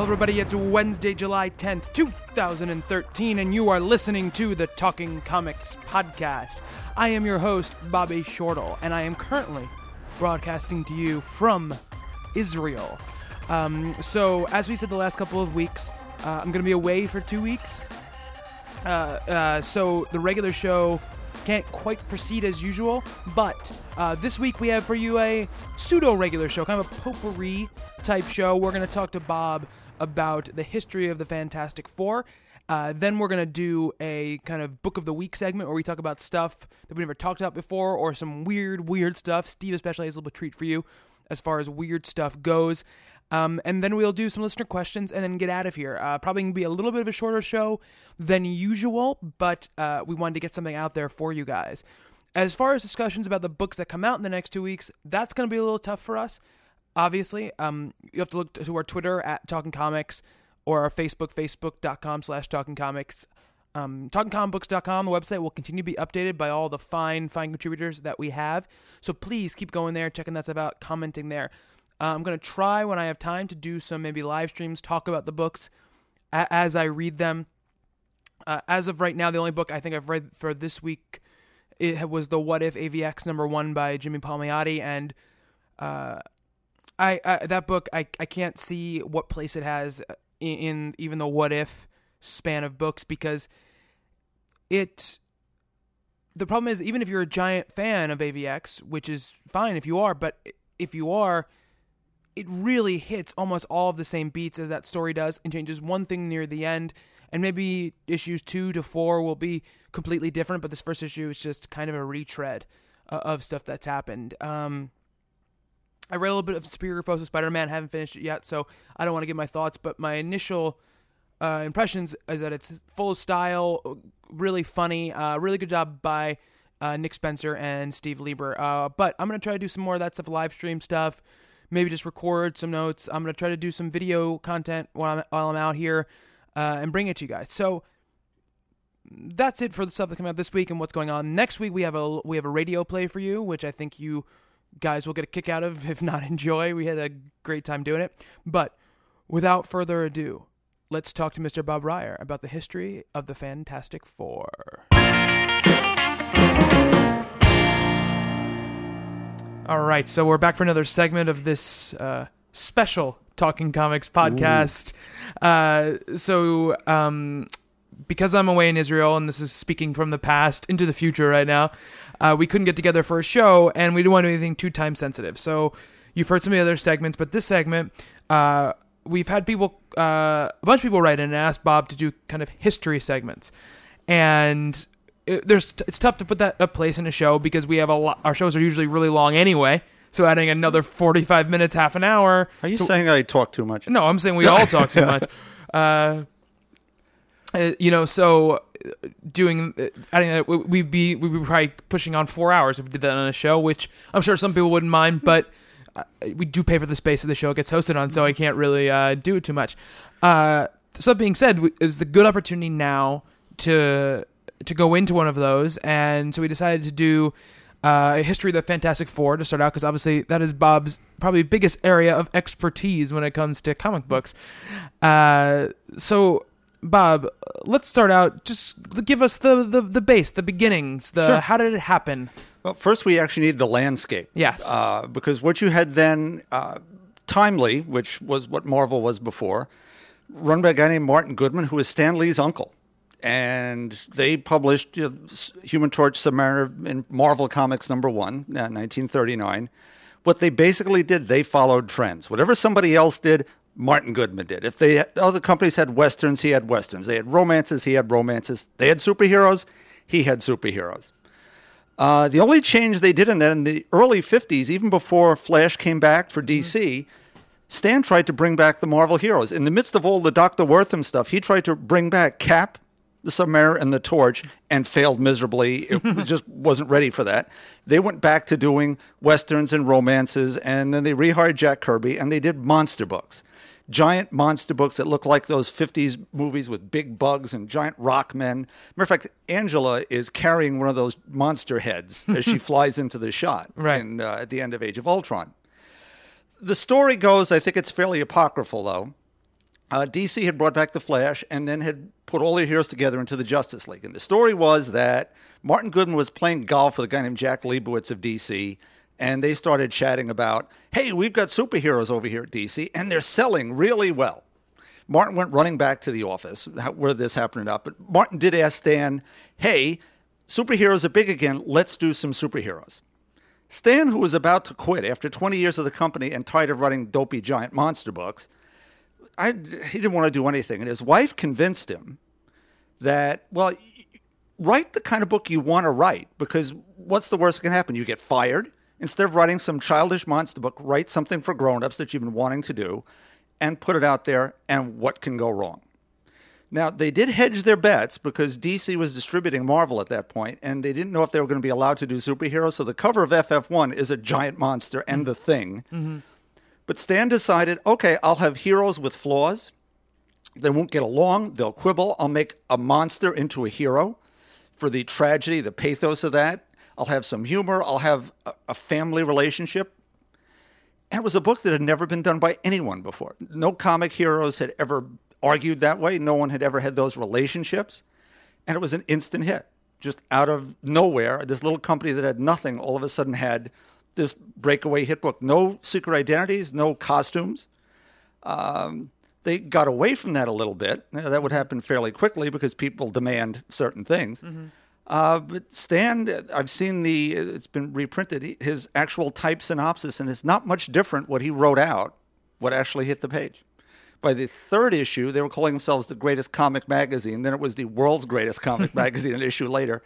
Hello, everybody. It's Wednesday, July 10th, 2013, and you are listening to the Talking Comics Podcast. I am your host, Bobby Shortle, and I am currently broadcasting to you from Israel. Um, so, as we said the last couple of weeks, uh, I'm going to be away for two weeks. Uh, uh, so, the regular show can't quite proceed as usual, but uh, this week we have for you a pseudo regular show, kind of a potpourri type show. We're going to talk to Bob about the history of the Fantastic Four. Uh, then we're going to do a kind of book of the week segment where we talk about stuff that we never talked about before or some weird, weird stuff. Steve, especially, has a little treat for you as far as weird stuff goes. Um, and then we'll do some listener questions and then get out of here. Uh, probably gonna be a little bit of a shorter show than usual, but uh, we wanted to get something out there for you guys. As far as discussions about the books that come out in the next two weeks, that's going to be a little tough for us. Obviously, um, you have to look to our Twitter at Talking Comics or our Facebook, facebook.com slash Talking Comics. Um, TalkingComicBooks.com, the website will continue to be updated by all the fine, fine contributors that we have. So please keep going there, checking that's about, commenting there. Uh, I'm going to try when I have time to do some maybe live streams, talk about the books a- as I read them. Uh, as of right now, the only book I think I've read for this week it was the What If AVX number one by Jimmy Palmiotti, and uh, I, I that book I, I can't see what place it has in, in even the What If span of books because it the problem is even if you're a giant fan of AVX, which is fine if you are, but if you are, it really hits almost all of the same beats as that story does and changes one thing near the end. And maybe issues two to four will be completely different, but this first issue is just kind of a retread uh, of stuff that's happened. Um, I read a little bit of Superior Foes of Spider-Man. Haven't finished it yet, so I don't want to give my thoughts. But my initial uh, impressions is that it's full of style, really funny, uh, really good job by uh, Nick Spencer and Steve Lieber. Uh, but I'm gonna try to do some more of that stuff, live stream stuff. Maybe just record some notes. I'm gonna try to do some video content while I'm while I'm out here uh, and bring it to you guys. So that's it for the stuff that came out this week and what's going on. Next week we have a we have a radio play for you, which I think you guys will get a kick out of, if not enjoy. We had a great time doing it. But without further ado, let's talk to Mr. Bob Reyer about the history of the Fantastic Four. All right, so we're back for another segment of this uh, special Talking Comics podcast. Uh, so, um, because I'm away in Israel, and this is speaking from the past into the future right now, uh, we couldn't get together for a show, and we didn't want to do anything too time sensitive. So, you've heard some of the other segments, but this segment, uh, we've had people, uh, a bunch of people write in and ask Bob to do kind of history segments, and it, there's it's tough to put that a place in a show because we have a lot. Our shows are usually really long anyway. So adding another 45 minutes, half an hour. Are you to- saying I talk too much? no, I'm saying we all talk too much. Uh, you know, so uh, doing uh, that, we- we'd be we'd be probably pushing on four hours if we did that on a show, which I'm sure some people wouldn't mind, but we do pay for the space that the show gets hosted on, so I can't really uh, do it too much. Uh, so that being said, it was a good opportunity now to to go into one of those, and so we decided to do uh, a history of the Fantastic Four to start out, because obviously that is Bob's probably biggest area of expertise when it comes to comic books. So, Bob, let's start out. Just give us the the, the base, the beginnings. The Sure. how did it happen? Well, first, we actually need the landscape. Yes. Uh, because what you had then, uh, Timely, which was what Marvel was before, run by a guy named Martin Goodman, who was Stan Lee's uncle. and they published you know, Human Torch Submariner in Marvel Comics number one, uh, 1939. What they basically did, they followed trends. Whatever somebody else did, Martin Goodman did. If they other companies had westerns, he had westerns. They had romances, he had romances. They had superheroes, he had superheroes. Uh, the only change they did in that in the early 50s, even before Flash came back for DC, Stan tried to bring back the Marvel heroes. In the midst of all the Dr. Wertham stuff, he tried to bring back Cap, the Submariner, and the Torch, and failed miserably. It just wasn't ready for that. They went back to doing westerns and romances, and then they rehired Jack Kirby, and they did monster books. Giant monster books that look like those 50s movies with big bugs and giant rock men. Matter of fact, Angela is carrying one of those monster heads as she flies into the shot Right. in, uh, at the end of Age of Ultron. The story goes, I think it's fairly apocryphal though. Uh, DC had brought back the Flash and then had put all their heroes together into the Justice League. And the story was that Martin Goodman was playing golf with a guy named Jack Liebowitz of DC, and they started chatting about, hey, we've got superheroes over here at DC, and they're selling really well. Martin went running back to the office where this happened up, but Martin did ask Stan, hey, superheroes are big again, let's do some superheroes. Stan, who was about to quit after 20 years of the company and tired of writing dopey giant monster books, I, he didn't want to do anything. And his wife convinced him that, well, write the kind of book you want to write because what's the worst that can happen? You get fired. Instead of writing some childish monster book, write something for grown-ups that you've been wanting to do and put it out there and what can go wrong. Now, they did hedge their bets because DC was distributing Marvel at that point, and they didn't know if they were going to be allowed to do superheroes. So the cover of FF1 is a giant monster and the thing. Mm-hmm. But Stan decided, okay, I'll have heroes with flaws. They won't get along. They'll quibble. I'll make a monster into a hero for the tragedy, the pathos of that. I'll have some humor. I'll have a, a family relationship. And it was a book that had never been done by anyone before. No comic heroes had ever argued that way. No one had ever had those relationships. And it was an instant hit. Just out of nowhere, this little company that had nothing all of a sudden had this breakaway hit book. No secret identities, no costumes. Um, they got away from that a little bit. Now, that would happen fairly quickly because people demand certain things. Uh, but Stan, I've seen the, it's been reprinted, his actual type synopsis, and it's not much different what he wrote out, what actually hit the page. By the third issue, they were calling themselves the greatest comic magazine. Then it was the world's greatest comic magazine an issue later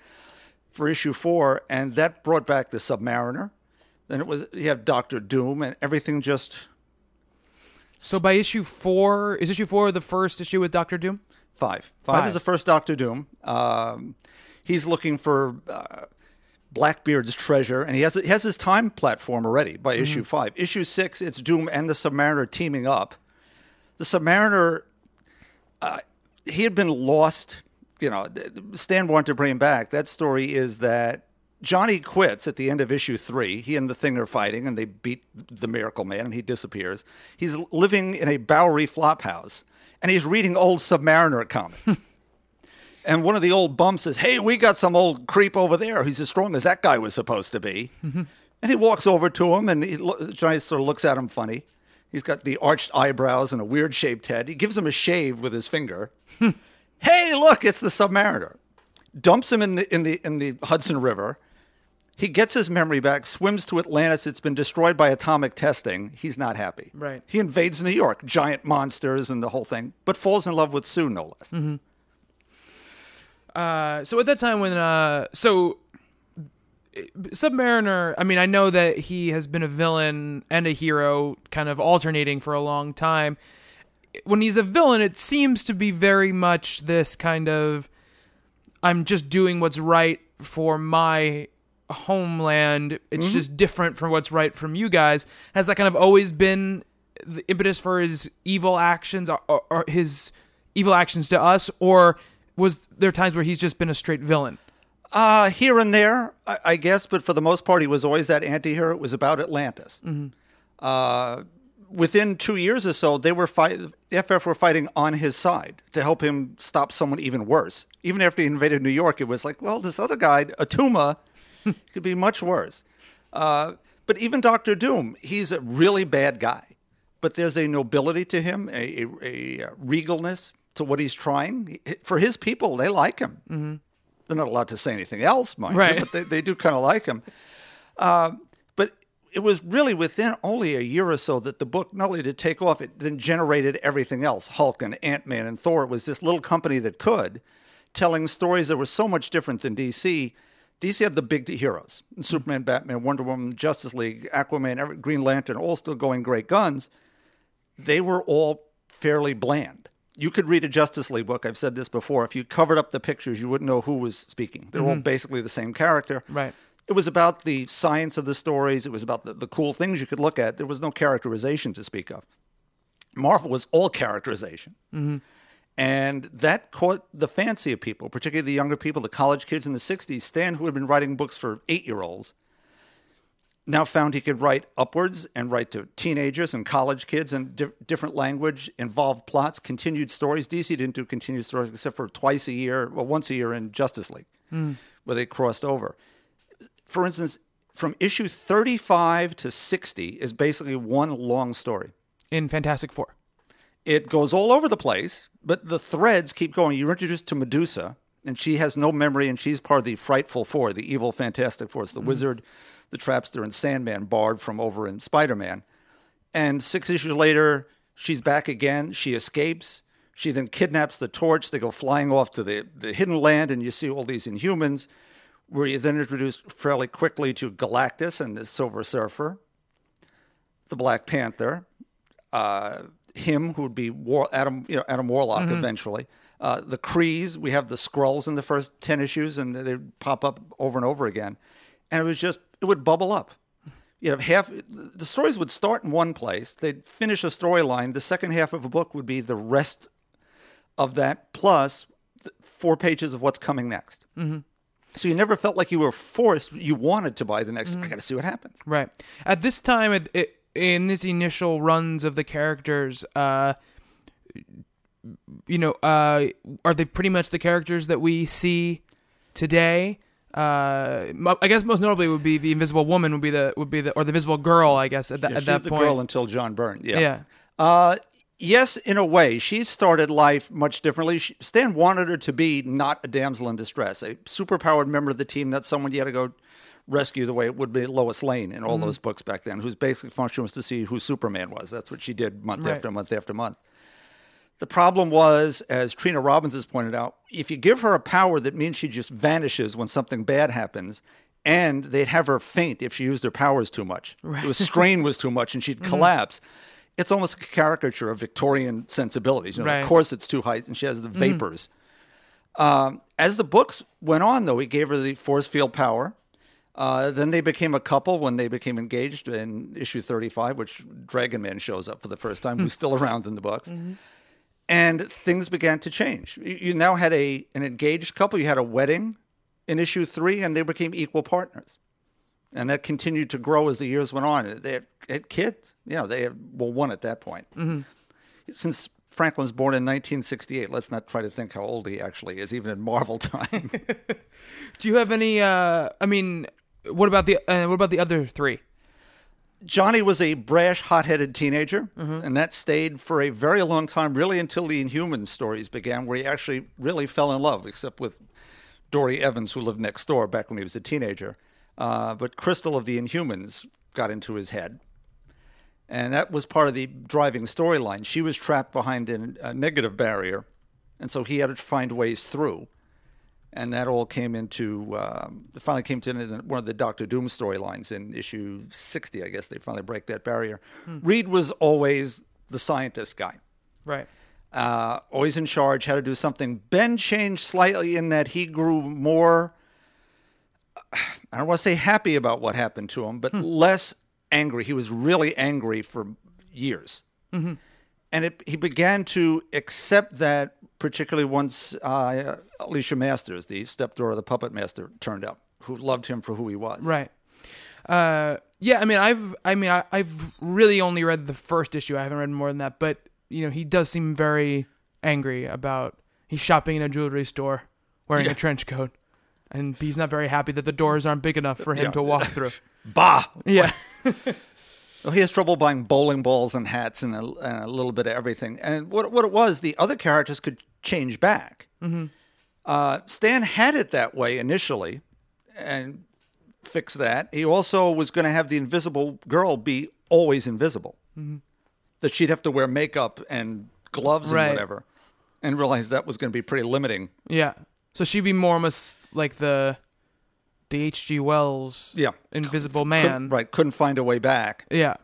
for issue four, and that brought back the Submariner. Then it was, you have Doctor Doom, and everything just So by issue four, is issue four the first issue with Doctor Doom? Five. Five, Five. is the first Doctor Doom. Um, he's looking for uh, Blackbeard's treasure, and he has he has his time platform already by issue five. Issue six, it's Doom and the Submariner teaming up. The Submariner, uh, he had been lost. You know, Stan wanted to bring him back. That story is that Johnny quits at the end of issue three. He and the Thing are fighting, and they beat the Miracle Man, and he disappears. He's living in a Bowery flophouse, and he's reading old Submariner comics. and one of the old bums says, "Hey, we got some old creep over there. He's as strong as that guy was supposed to be." Mm-hmm. and he walks over to him, and he, lo- Johnny sort of looks at him funny. He's got the arched eyebrows and a weird shaped head. He gives him a shave with his finger. hey, look, it's the Submariner. Dumps him in the in the in the Hudson River. He gets his memory back, swims to Atlantis. It's been destroyed by atomic testing. He's not happy. Right. He invades New York, giant monsters and the whole thing, but falls in love with Sue, no less. Mm-hmm. Uh, so at that time when uh, so Submariner, I mean, I know that he has been a villain and a hero, kind of alternating for a long time. When he's a villain, it seems to be very much this kind of I'm just doing what's right for my homeland. It's just different from what's right from you guys. Has that kind of always been the impetus for his evil actions or, or, or his evil actions to us, or was there times where he's just been a straight villain? Uh, here and there, I, I guess, but for the most part, he was always that anti-hero. It was about Atlantis. Uh, within two years or so, they were fight. The FF were fighting on his side to help him stop someone even worse. Even after he invaded New York, it was like, well, this other guy, Atuma, could be much worse. Uh, but even Doctor Doom, he's a really bad guy. But there's a nobility to him, a, a, a regalness. To what he's trying. For his people, they like him. Mm-hmm. They're not allowed to say anything else, mind Right. you, but they, they do kind of like him. Uh, but it was really within only a year or so that the book not only did take off, it then generated everything else. Hulk and Ant Man and Thor. It was this little company that could, telling stories that were so much different than DC. DC had the big heroes Superman, Batman, Wonder Woman, Justice League, Aquaman, Green Lantern, all still going great guns. They were all fairly bland. You could read a Justice League book. I've said this before. If you covered up the pictures, you wouldn't know who was speaking. They're all mm-hmm. basically the same character. Right. It was about the science of the stories. It was about the, the cool things you could look at. There was no characterization to speak of. Marvel was all characterization. Mm-hmm. And that caught the fancy of people, particularly the younger people, the college kids in the 60s. Stan, who had been writing books for eight year olds, now found he could write upwards and write to teenagers and college kids in di- different language, involved plots, continued stories. DC didn't do continued stories except for twice a year, well, once a year in Justice League, hmm. where they crossed over. For instance, from issue 35 to 60 is basically one long story. In Fantastic Four. It goes all over the place, but the threads keep going. You're introduced to Medusa, and she has no memory, and she's part of the Frightful Four, the evil Fantastic Four. It's the hmm. Wizard, the Trapster, and Sandman, barred from over in Spider Man. And six issues later, she's back again. She escapes. She then kidnaps the torch. They go flying off to the, the hidden land, and you see all these inhumans, where you then introduced fairly quickly to Galactus and the Silver Surfer, the Black Panther, uh, him who would be War, Adam, you know, Adam Warlock eventually. Uh, the Krees, we have the Skrulls in the first 10 issues, and they pop up over and over again. And it was just, it would bubble up. You know, half the stories would start in one place, they'd finish a storyline. The second half of a book would be the rest of that, four pages of what's coming next. Mm-hmm. So you never felt like you were forced, you wanted to buy the next, I got to see what happens. Right. At this time, it, it, in this initial runs of the characters, uh, you know, uh, are they pretty much the characters that we see today? Uh, I guess most notably would be the Invisible Woman would be the would be the or the Invisible Girl. I guess at, that Yeah, at she's that the point. girl until John Byrne. Yeah. Yeah. Uh, yes, in a way, she started life much differently. She, Stan wanted her to be not a damsel in distress, a superpowered member of the team, that someone you had to go rescue the way it would be Lois Lane in Mm-hmm. all those books back then, whose basic function was to see who Superman was. That's what she did month Right. after month after month. The problem was, as Trina Robbins has pointed out, if you give her a power that means she just vanishes when something bad happens, and they'd have her faint if she used her powers too much. It was strain was too much, and she'd Mm-hmm. collapse. It's almost a caricature of Victorian sensibilities. You know, Right. Of course, it's too high, and she has the vapors. Um, as the books went on, though, he gave her the force field power. Uh, then they became a couple when they became engaged in issue 35, which Dragon Man shows up for the first time, who's still around in the books. And things began to change. You, now had a an engaged couple. You had a wedding in issue three, and they became equal partners. And that continued to grow as the years went on. They had, had kids. You know, they had, well, one at that point. Since Franklin's born in 1968, let's not try to think how old he actually is, even in Marvel time. Do you have any? Uh, I mean, what about the uh, what about the other three? Johnny was a brash, hot-headed teenager, and that stayed for a very long time, really until the Inhuman stories began, where he actually really fell in love, except with Dorrie Evans, who lived next door back when he was a teenager. Uh, but Crystal of the Inhumans got into his head, and that was part of the driving storyline. She was trapped behind a negative barrier, and so he had to find ways through. And that all came into, um, finally came to one of the Doctor Doom storylines in issue 60, I guess. They finally break that barrier. Reed was always the scientist guy Right. uh, always in charge, had to do something. Ben changed slightly in that he grew more, I don't want to say happy about what happened to him, but less angry. He was really angry for years. And it, he began to accept that, particularly once uh, Alicia Masters, the stepdaughter of the puppet master, turned up, who loved him for who he was. Right. Uh, yeah. I mean, I've I mean, I, I've really only read the first issue. I haven't read more than that. But you know, he does seem very angry about he's shopping in a jewelry store wearing a trench coat, and he's not very happy that the doors aren't big enough for him Yeah. to walk through. Bah! Yeah. Well, he has trouble buying bowling balls and hats and a, and a little bit of everything. And what what it was, the other characters could change back. Mm-hmm. Uh, Stan had it that way initially, and fix that. He also was going to have the Invisible Girl be always invisible, mm-hmm. that she'd have to wear makeup and gloves Right. and whatever, and realized that was going to be pretty limiting. Yeah. So she'd be more almost like the the H.G. Wells Yeah, Invisible Couldn't- Man. right? Couldn't find a way back. Yeah.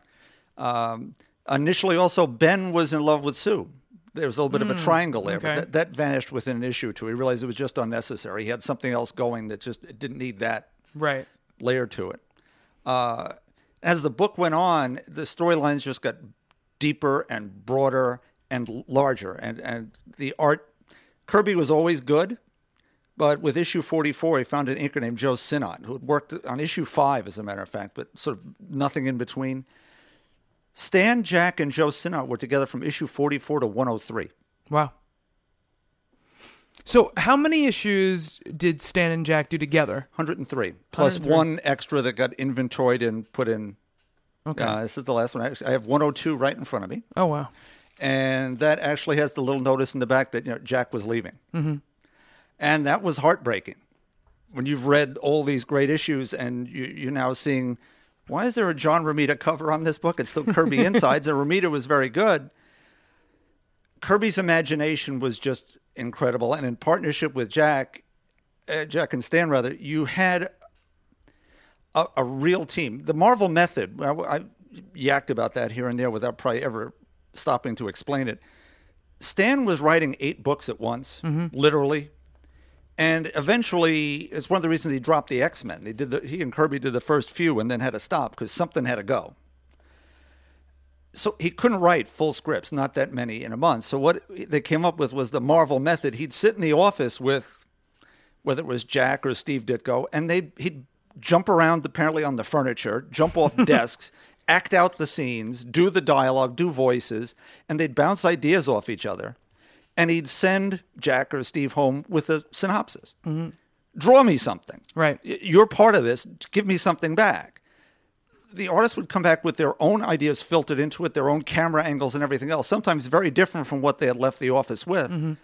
Um, initially also Ben was in love with Sue. There was a little bit of a triangle there, Hmm, okay. but that, that vanished within an issue or two. He realized it was just unnecessary. He had something else going that just it didn't need that Right. layer to it. Uh, as the book went on, the storylines just got deeper and broader and larger, and and the art. Kirby was always good, but with issue 44, he found an inker named Joe Sinnott who had worked on issue five, as a matter of fact, but sort of nothing in between. Stan, Jack, and Joe Sinnott were together from issue 44 to 103. Wow. So how many issues did Stan and Jack do together? 103 plus 103. one extra that got inventoried and put in. Okay. Uh, this is the last one. Actually, I have 102 right in front of me. oh wow. and that actually has the little notice in the back that you know Jack was leaving, mm-hmm. and that was heartbreaking. When you've read all these great issues and you, you're now seeing, why is there a John Romita cover on this book? It's still Kirby insides, and Romita was very good. Kirby's imagination was just incredible, and in partnership with Jack, uh, Jack and Stan rather, you had a, a real team. The Marvel method, I, I yacked about that here and there without probably ever stopping to explain it. Stan was writing eight books at once, literally. And eventually, it's one of the reasons he dropped the X Men. He did the, he and Kirby did the first few and then had to stop because something had to go. So he couldn't write full scripts, not that many in a month. So what they came up with was the Marvel method. He'd sit in the office with whether it was Jack or Steve Ditko, and they he'd jump around apparently on the furniture, jump off desks, act out the scenes, do the dialogue, do voices, and they'd bounce ideas off each other. And he'd send Jack or Steve home with a synopsis. Draw me something. Right. You're part of this. Give me something back. The artist would come back with their own ideas filtered into it, their own camera angles and everything else, sometimes very different from what they had left the office with.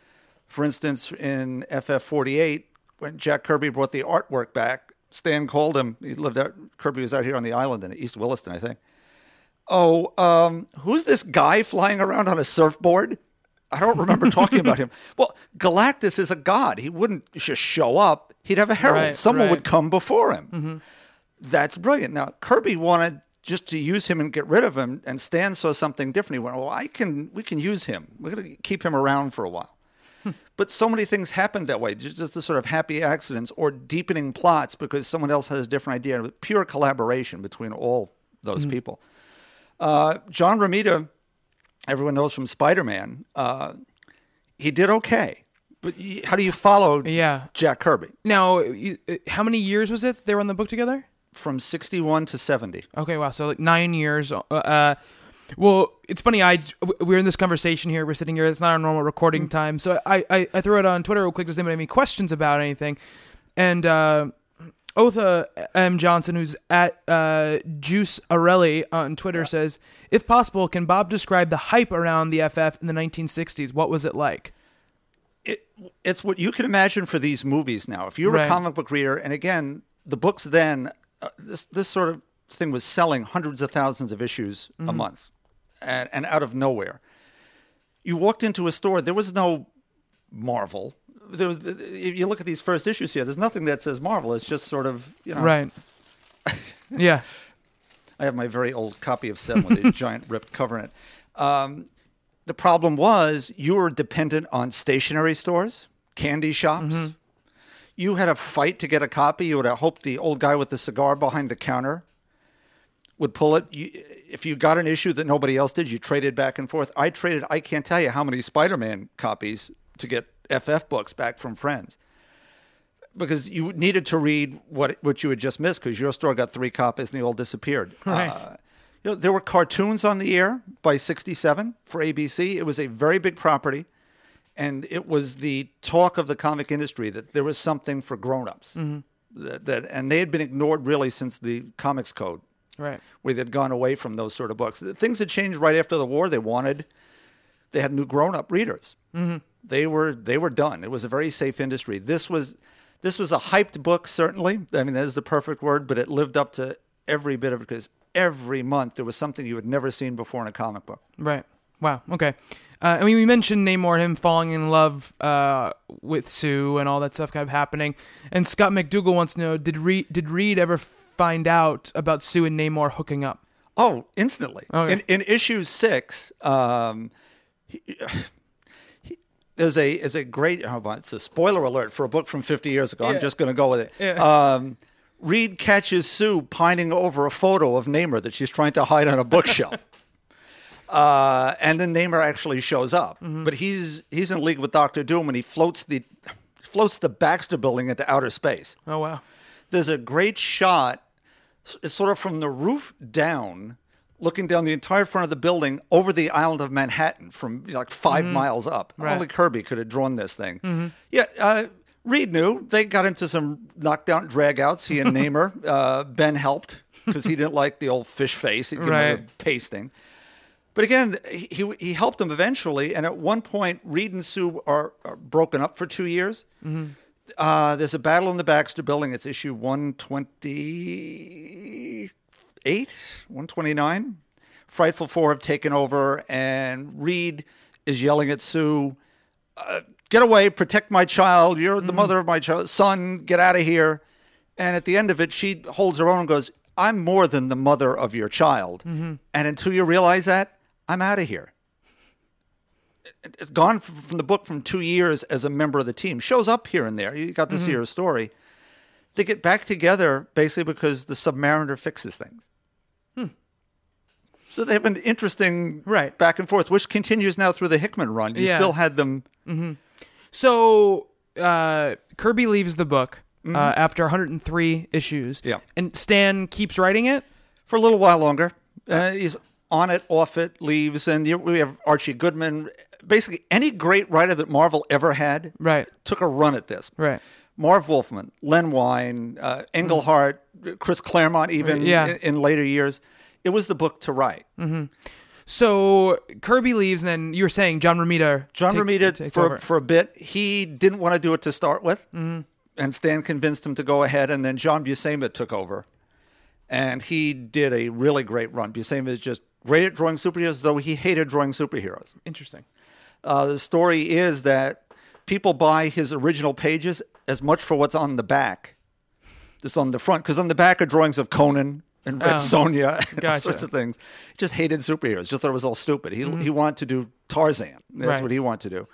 For instance, in FF48, when Jack Kirby brought the artwork back, Stan called him. He lived out, Kirby was out here on the island in East Williston, I think. Oh, um, who's this guy flying around on a surfboard? I don't remember talking about him. Well, Galactus is a god. He wouldn't just show up. He'd have a herald. Right, Someone right. would come before him. Mm-hmm. That's brilliant. Now, Kirby wanted just to use him and get rid of him, and Stan saw something different. He went, "Well, I can. We can use him. We're going to keep him around for a while." Hmm. But so many things happened that way, just the sort of happy accidents or deepening plots because someone else has a different idea. Pure collaboration between all those hmm. people. Uh, John Romita, everyone knows from Spider Man, uh, he did okay. But how do you follow Yeah. Jack Kirby Now, uh, how many years was it they were on the book together? from 61 to 70? Okay, wow. So like nine years. Uh, uh, well, it's funny. I we're in this conversation here. We're sitting here. It's not our normal recording time. So I I, I threw it on Twitter real quick. Does anybody have any questions about anything? And uh, Otha M Johnson, who's at uh, Juice Arelli on Twitter, says, if possible, can Bob describe the hype around the FF in the 1960s? What was it like? it, it's what you can imagine for these movies now. If you're Right. a comic book reader, and again, the books then, uh, this this sort of thing was selling hundreds of thousands of issues a month, and, and out of nowhere, you walked into a store. There was no Marvel. There was. If you look at these first issues here, there's nothing that says Marvel. It's just sort of you know. Right. yeah. I have my very old copy of Seven with a giant ripped cover in it. Um, the problem was you were dependent on stationery stores, candy shops. You had a fight to get a copy. You would have hoped the old guy with the cigar behind the counter would pull it. You, if you got an issue that nobody else did, you traded back and forth. I traded, I can't tell you how many Spider Man copies to get FF books back from friends because you needed to read what what you had just missed because your store got three copies and they all disappeared. Right. Uh, you know, there were cartoons on the air by '67 for ABC. It was a very big property, and it was the talk of the comic industry that there was something for grown-ups. That, that and they had been ignored really since the Comics Code Right. where they'd gone away from those sort of books. Things had changed right after the war. They wanted, they had new grown-up readers. Mm-hmm. They were they were done. It was a very safe industry. This was this was a hyped book, certainly. I mean, that is the perfect word, but it lived up to every bit of it because every month there was something you had never seen before in a comic book. Right. Wow. Okay. Uh, I mean, we mentioned Namor, and him falling in love uh, with Sue and all that stuff kind of happening. And Scott McDougal wants to know: Did Reed did Reed ever find out about Sue and Namor hooking up? Oh, instantly. Okay. In, in issue six, um, he, there's a is a great. Oh, it's a spoiler alert for a book from 50 years ago. Yeah. I'm just going to go with it. Yeah. Um, Reed catches Sue pining over a photo of Namor that she's trying to hide on a bookshelf. Uh, and then Namor actually shows up, Mm-hmm. but he's he's in league with Doctor Doom, and he floats the floats the Baxter Building into outer space Oh wow. there's a great shot it's sort of from the roof down looking down the entire front of the building over the island of manhattan from you know, like 5 miles up. Right. only kirby could have drawn this thing. Yeah uh, reed knew. They got into some knockdown dragouts. He and namor uh, ben helped because he didn't like the old fish face. He'd give him a pasting. But again, he, he he helped them eventually, and at one point, Reed and Sue are, are broken up for two years. Uh, there's a battle in the Baxter Building. It's issue 128, 129. Frightful Four have taken over, and Reed is yelling at Sue, uh, "Get away! Protect my child! You're the mother of my child, son. Get out of here!" And at the end of it, she holds her own and goes, "I'm more than the mother of your child." And until you realize that, I'm out of here it's gone from the book from two years as a member of the team. Shows up here and there. You got to see Mm-hmm. her story. They get back together basically because the Submariner fixes things. So they have an interesting. Right. back and forth, which continues now through the Hickman run. You Yeah. still had them. So uh, Kirby leaves the book uh, after 103 issues. Yeah. And Stan keeps writing it. for a little while longer. Uh, he's on it, off it, leaves, and you, we have Archie Goodman. Basically, any great writer that Marvel ever had Right. took a run at this. Right. Marv Wolfman, Len Wein, uh, Englehart, Chris Claremont, even Yeah. in, in later years. It was the book to write. So Kirby leaves, and then you were saying John Romita. John take- Romita, for, over. for a bit, he didn't want to do it to start with. And Stan convinced him to go ahead, and then John Buscema took over. And he did a really great run. Buscema is just great at drawing superheroes, though he hated drawing superheroes. Interesting. Uh, the story is that people buy his original pages as much for what's on the back that's on the front. Because on the back are drawings of Conan and Red Oh. Sonja and all Gotcha. sorts of things. Just hated superheroes. Just thought it was all stupid. He, he wanted to do Tarzan. That's Right. what he wanted to do.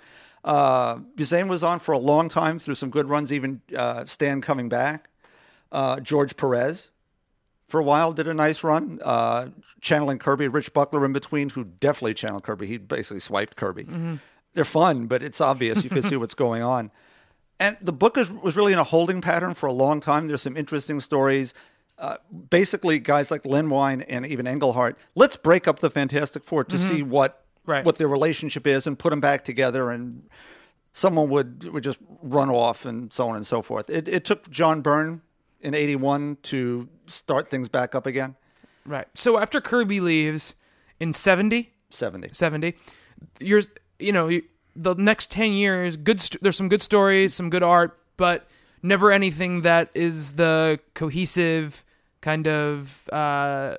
Uh, Buscema was on for a long time through some good runs, even uh, Stan coming back. Uh, George Perez for a while did a nice run, uh, channeling Kirby. Rich Buckler in between, who definitely channeled Kirby. He basically swiped Kirby. They're fun, but it's obvious. You can see what's going on. And the book is, was really in a holding pattern for a long time. There's some interesting stories. Uh, basically, guys like Len Wein and even Englehart, let's break up the Fantastic Four to see what Right. what their relationship is and put them back together. And someone would would just run off and so on and so forth. It, it took John Byrne in '81 to start things back up again. Right. So after Kirby leaves in 70, '70. 70, you're, you know, you, the next 10 years, good. St- there's some good stories, some good art, but never anything that is the cohesive kind of uh,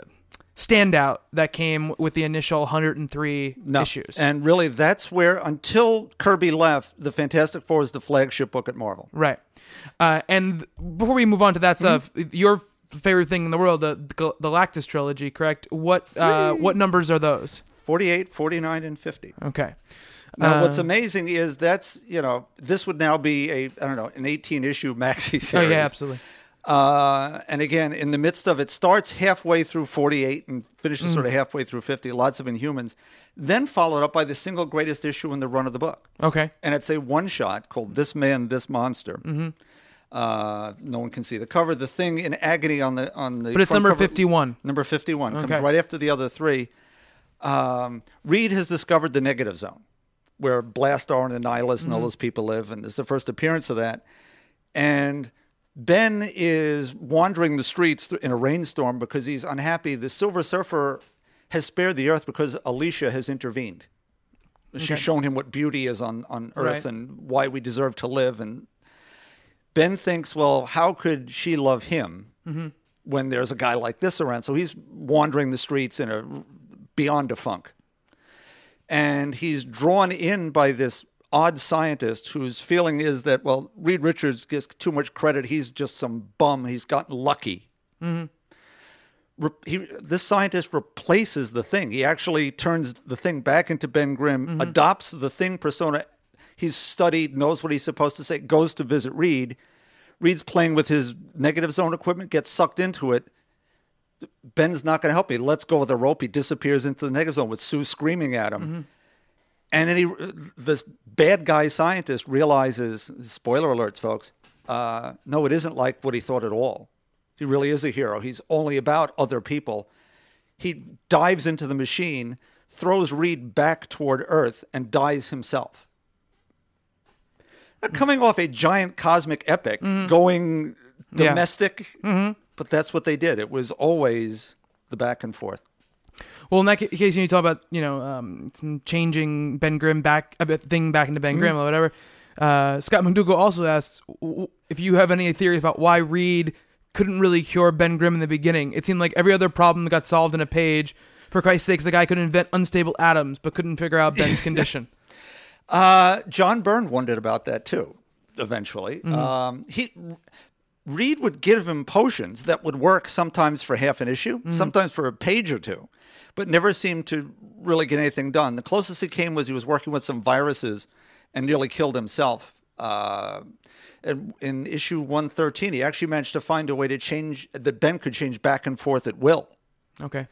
standout that came with the initial 103 No. issues. And really, that's where until Kirby left, the Fantastic Four is the flagship book at Marvel. Right. Uh, and before we move on to that Mm-hmm. stuff, your favorite thing in the world, the, the Galactus trilogy, correct? What uh, what numbers are those? 48, 49, and 50. Okay. Now, what's amazing is that's, you know, this would now be a, I don't know, an 18 issue maxi series. Oh yeah, absolutely. Uh, and again, in the midst of it, starts halfway through 48 and finishes sort of halfway through 50, lots of Inhumans, then followed up by the single greatest issue in the run of the book. Okay. And it's a one shot called This Man, This Monster. Uh, no one can see the cover. The thing in agony on the on the But it's number cover- 51. Number 51 comes right after the other three. Um, Reed has discovered the negative zone where Blastar and Annihilus and all mm-hmm. those people live, and it's the first appearance of that. And Ben is wandering the streets in a rainstorm because he's unhappy. The Silver Surfer has spared the Earth because Alicia has intervened. She's shown him what beauty is on, on Earth Right. and why we deserve to live. And Ben thinks, well, how could she love him mm-hmm. when there's a guy like this around? So he's wandering the streets in a beyond a funk. And he's drawn in by this odd scientist whose feeling is that, well, Reed Richards gets too much credit. He's just some bum. He's gotten lucky. Mm-hmm. Re- he, this scientist replaces the thing. He actually turns the thing back into Ben Grimm, mm-hmm. adopts the thing persona he's studied, knows what he's supposed to say, goes to visit Reed. Reed's playing with his negative zone equipment, gets sucked into it. Ben's not going to help me. Let's go with the rope. He disappears into the negative zone with Sue screaming at him. Mm-hmm. And then he, this bad guy scientist realizes, spoiler alerts, folks, uh, no, it isn't like what he thought at all. He really is a hero. He's only about other people. He dives into the machine, throws Reed back toward Earth, and dies himself. Now, mm. coming off a giant cosmic epic, mm-hmm. going Yeah. domestic, mm-hmm. But that's what they did. It was always the back and forth. Well, in that case, you need to talk about you know um, changing Ben Grimm back a bit thing back into Ben Grimm or whatever. Uh, Scott McDougal also asks if you have any theories about why Reed couldn't really cure Ben Grimm in the beginning. It seemed like every other problem got solved in a page. For Christ's sakes, the guy could invent unstable atoms, but couldn't figure out Ben's condition. Uh, John Byrne wondered about that too. Eventually, um, he Reed would give him potions that would work sometimes for half an issue, sometimes for a page or two, but never seemed to really get anything done. The closest he came was he was working with some viruses and nearly killed himself. Uh, in, in issue 113, he actually managed to find a way to change that Ben could change back and forth at will Okay.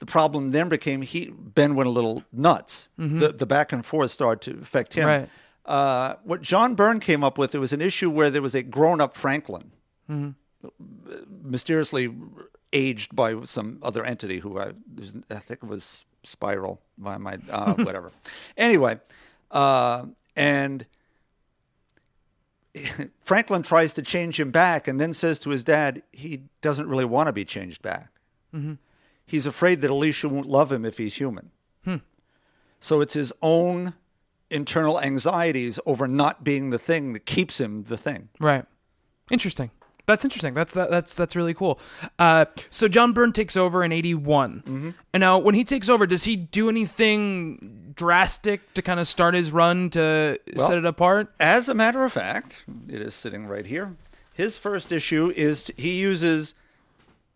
the problem then became he Ben went a little nuts. The the back and forth started to affect him. Right. Uh, what John Byrne came up with, there was an issue where there was a grown up Franklin, mysteriously aged by some other entity who I, I think it was Spiral, by my uh, whatever. Anyway, uh, and Franklin tries to change him back and then says to his dad he doesn't really want to be changed back. He's afraid that Alicia won't love him if he's human. So it's his own internal anxieties over not being the thing that keeps him the thing. Right. Interesting. That's interesting. That's that, that's that's really cool. Uh, so John Byrne takes over in '81, and now when he takes over, does he do anything drastic to kind of start his run to set it apart? As a matter of fact, it is sitting right here. His first issue is t- he uses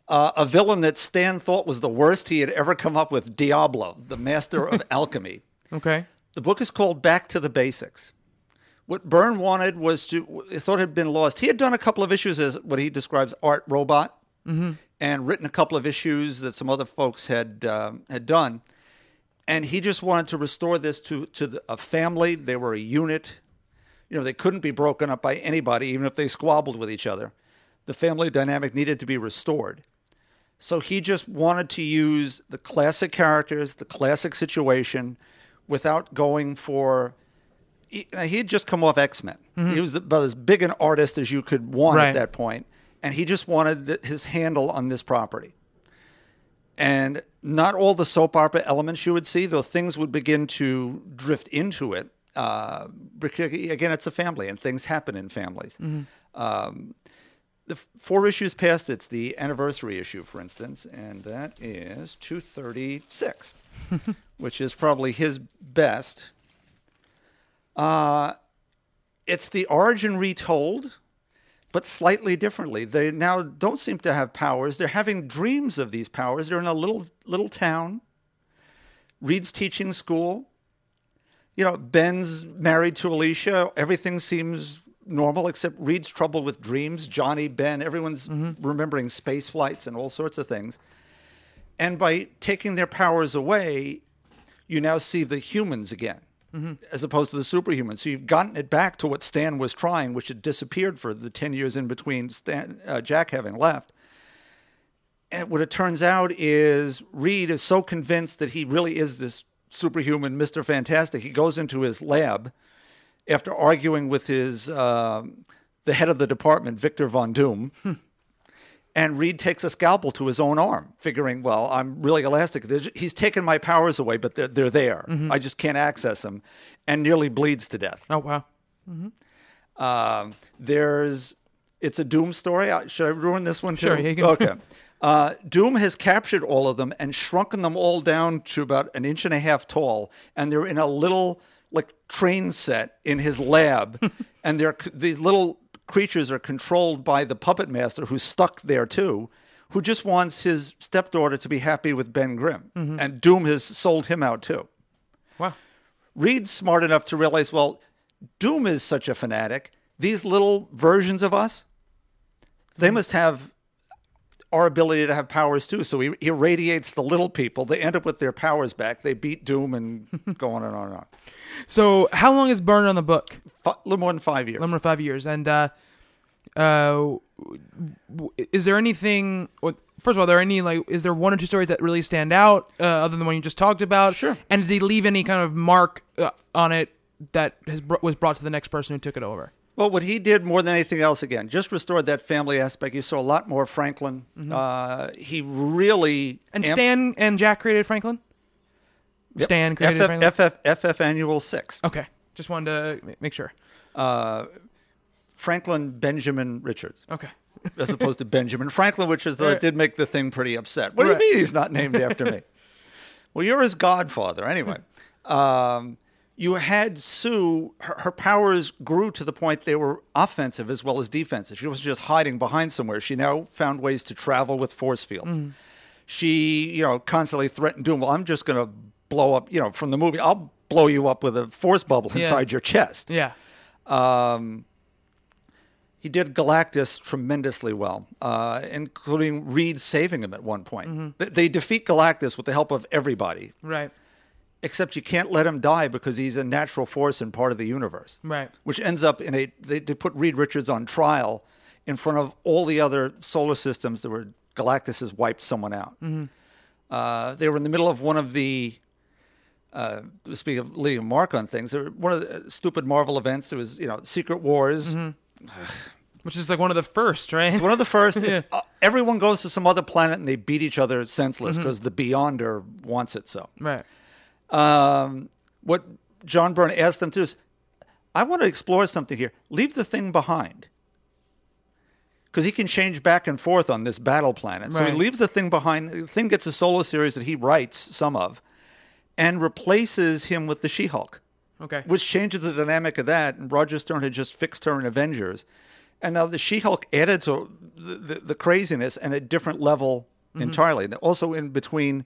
uh, a villain that Stan thought was the worst he had ever come up with, Diablo, the master of alchemy. Okay. The book is called Back to the Basics. What Byrne wanted was to, thought had been lost. He had done a couple of issues as what he describes art robot, and written a couple of issues that some other folks had um, had done, and he just wanted to restore this to to the, a family. They were a unit. You know, they couldn't be broken up by anybody, even if they squabbled with each other. The family dynamic needed to be restored. So he just wanted to use the classic characters, the classic situation, without going for. He had just come off X Men. He was about as big an artist as you could want Right. at that point, and he just wanted th- his handle on this property. And not all the soap opera elements you would see, though things would begin to drift into it. Uh, again, it's a family, and things happen in families. Um, the f- four issues past it's the anniversary issue for instance and that is 236 which is probably his best uh, it's the origin retold but slightly differently they now don't seem to have powers they're having dreams of these powers they're in a little little town reed's teaching school you know, Ben's married to Alicia. Everything seems normal except Reed's troubled with dreams. Johnny, Ben, everyone's remembering space flights and all sorts of things. And by taking their powers away, you now see the humans again, as opposed to the superhumans. So you've gotten it back to what Stan was trying, which had disappeared for the 10 years in between Stan, uh, Jack having left. And what it turns out is Reed is so convinced that he really is this superhuman Mr. Fantastic. He goes into his lab after arguing with his um the head of the department, Victor Von Doom. And Reed takes a scalpel to his own arm, figuring, well, I'm really elastic. He's taken my powers away, but they're, they're there. I just can't access them, and nearly bleeds to death. Oh wow. Um, there's, it's a Doom story. Should I ruin this one too? Sure, you can- Okay. Uh, Doom has captured all of them and shrunken them all down to about an inch and a half tall, and they're in a little like train set in his lab, and they're these little creatures are controlled by the puppet master who's stuck there too, who just wants his stepdaughter to be happy with Ben Grimm, mm-hmm. and Doom has sold him out too. Wow. Reed's smart enough to realize, well, Doom is such a fanatic. These little versions of us, they mm-hmm. must have our ability to have powers too. So he irradiates the little people. They end up with their powers back. They beat Doom and go on and on and on. So how long is Byrne on the book? A little more than five years. Number five years. And uh, uh, is there anything? Or, first of all, are there any like? Is there one or two stories that really stand out uh, other than the one you just talked about? Sure. And did he leave any kind of mark uh, on it that has was brought to the next person who took it over? Well, what he did more than anything else, again, just restored that family aspect. You saw a lot more Franklin. Uh, he really Mm-hmm. And Stan and Jack created Franklin. Yep. Stan created FF. FF, FF Annual Six. Okay, just wanted to make sure. Franklin Benjamin Richards. Okay. as opposed to Benjamin Franklin, which is the, Right. did make the thing pretty upset. What Right. do you mean he's not named after me? well, you're his godfather anyway. Um, you had Sue; her, her powers grew to the point they were offensive as well as defensive. She wasn't just hiding behind somewhere. She now found ways to travel with force fields. She, you know, constantly threatened Doom. Well, I'm just going to blow up. You know, from the movie, I'll blow you up with a force bubble Yeah. inside your chest. Yeah. He did Galactus tremendously well, uh, including Reed saving him at one point. They, they defeat Galactus with the help of everybody, Right. except you can't let him die because he's a natural force and part of the universe. Right. Which ends up in a they, they put Reed Richards on trial in front of all the other solar systems that were Galactus has wiped someone out. Uh, they were in the middle of one of the uh, speaking of leaving a mark on things, they were one of the stupid Marvel events. There was you know Secret Wars. Which is like one of the first, right? It's one of the first. It's, Yeah. uh, everyone goes to some other planet and they beat each other senseless because the Beyonder wants it so. right. Um, what John Byrne asked them to do is, I want to explore something here. Leave the thing behind. Because he can change back and forth on this battle planet. So Right. he leaves the thing behind. The thing gets a solo series that he writes some of and replaces him with the She Hulk Okay. which changes the dynamic of that. And Roger Stern had just fixed her in Avengers, and now the She-Hulk added to the, the, the craziness and a different level entirely. And also in between,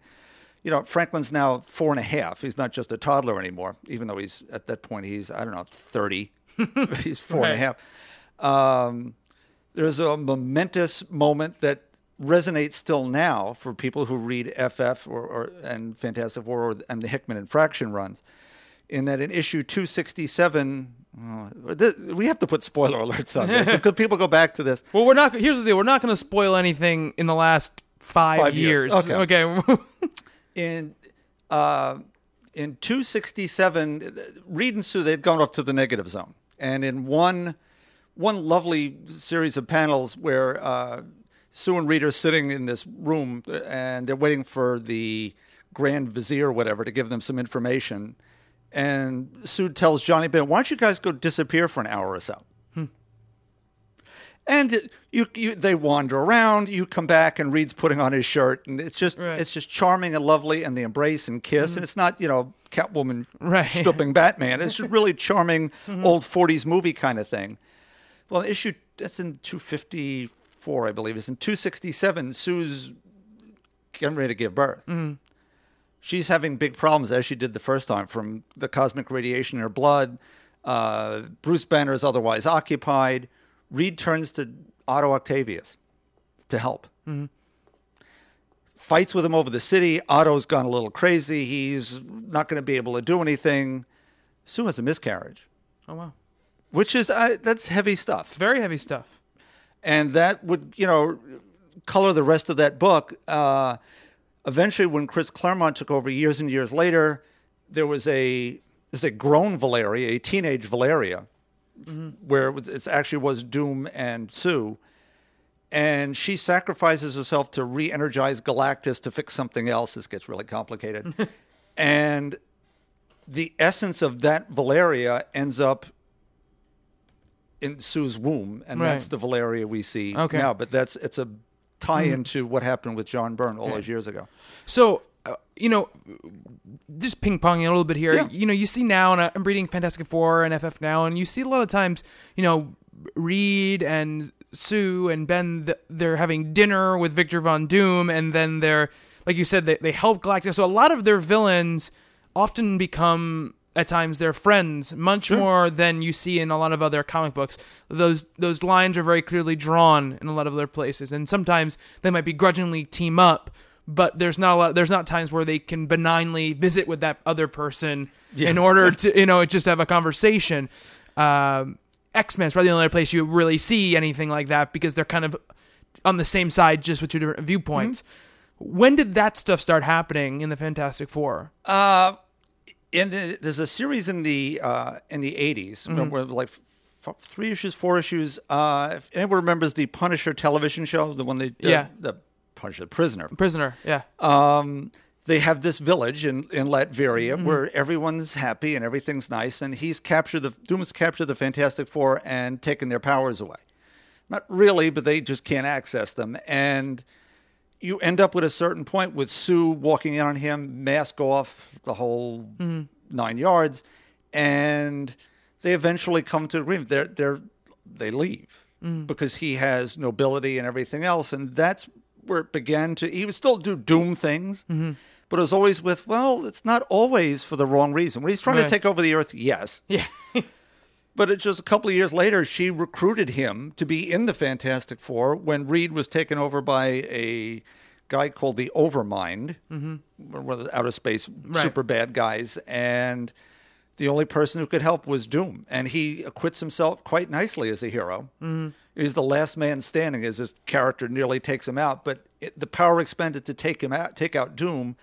you know, Franklin's now four and a half. He's not just a toddler anymore, even though he's at that point he's I don't know thirty. he's four and a half. Um, there's a momentous moment that resonates still now for people who read FF or, or and Fantastic Four or, and the Hickman and Fraction runs. In that, in issue 267, uh, th- we have to put spoiler alerts on this because people go back to this. Well, we're not. Here's the deal. We're not going to spoil anything in the last five, Five years. years. Okay. Okay. in uh, in 267, Reed and Sue they'd gone up to the negative zone, and in one one lovely series of panels where uh, Sue and Reed are sitting in this room and they're waiting for the Grand Vizier, or whatever, to give them some information, and Sue tells Johnny Ben, "Why don't you guys go disappear for an hour or so?" Hmm. And you, you, they wander around. You come back, and Reed's putting on his shirt, and it's just, Right. it's just charming and lovely, and they embrace and kiss. Mm-hmm. And it's not, you know, Catwoman Right. stripping Batman. It's just really charming mm-hmm. old '40s movie kind of thing. Well, the issue that's in 254, I believe. It's in 267. Sue's getting ready to give birth. She's having big problems, as she did the first time, from the cosmic radiation in her blood. Uh, Bruce Banner is otherwise occupied. Reed turns to Otto Octavius to help. Fights with him over the city. Otto's gone a little crazy. He's not going to be able to do anything. Sue has a miscarriage, oh wow. which is uh, that's heavy stuff. It's very heavy stuff. And that would you know color the rest of that book. Uh, eventually, when Chris Claremont took over years and years later, there was a there's a grown Valeria, a teenage Valeria, where it was it's actually was Doom and Sue, and she sacrifices herself to re-energize Galactus to fix something else. This gets really complicated, and the essence of that Valeria ends up in Sue's womb, and Right. that's the Valeria we see Okay. now. But that's it's a tie-in to what happened with John Byrne all those years ago. So, uh, you know, just ping ponging a little bit here. Yeah. You know, you see now, and I'm reading Fantastic Four and FF now, and you see a lot of times, you know, Reed and Sue and Ben, they're having dinner with Victor Von Doom, and then they're, like you said, they, they help Galactus. So a lot of their villains often become. At times, they're friends, much more than you see in a lot of other comic books. Those those lines are very clearly drawn in a lot of other places, and sometimes they might begrudgingly team up, but there's not a lot there's not times where they can benignly visit with that other person in order to you know just have a conversation. Um, x-men's probably the only other place you really see anything like that because they're kind of on the same side just with two different viewpoints. When did that stuff start happening in the fantastic four in the, there's a series in the uh, in the 80s Mm-hmm. where like f- three issues, four issues. Uh, if anyone remembers the Punisher television show, the one they uh, Yeah. the Punisher prisoner. prisoner yeah Um, they have this village in in Latveria Mm-hmm. where everyone's happy and everything's nice, and he's captured the Doom's captured the Fantastic Four and taken their powers away. Not really, but they just can't access them, and you end up with a certain point with Sue walking in on him, mask off, the whole mm-hmm. nine yards, and they eventually come to agreement. They're they're they leave mm. because he has nobility and everything else, and that's where it began to. He would still do doom things, mm-hmm. but it was always with well, it's not always for the wrong reason. When he's trying Right. to take over the earth, yes, yeah but it's just a couple of years later, she recruited him to be in the Fantastic Four when Reed was taken over by a guy called the Overmind, mm-hmm. one of the outer space super bad guys, and the only person who could help was Doom, and he acquits himself quite nicely as a hero. Mm-hmm. He's the last man standing as his character nearly takes him out, but it, the power expended to take him out, take out Doom,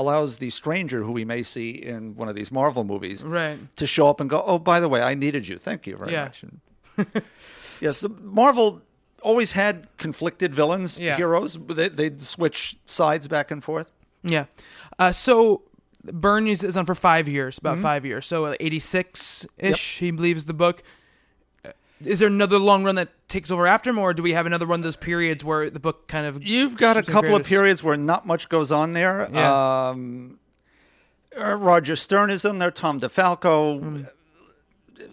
allows the Stranger, who we may see in one of these Marvel movies, Right. to show up and go, "Oh, by the way, I needed you. Thank you very Yeah. much." And- yes, Marvel always had conflicted villains, Yeah. heroes. They, they'd switch sides back and forth. yeah uh, so Byrne is, on for five years, about five years. So eighty six ish, he believes the book. Is there another long run that takes over after him, or do we have another one of those periods where the book kind of You've got a couple of periods where not much goes on there. Yeah. Um, uh, Roger Stern is in there. Tom DeFalco.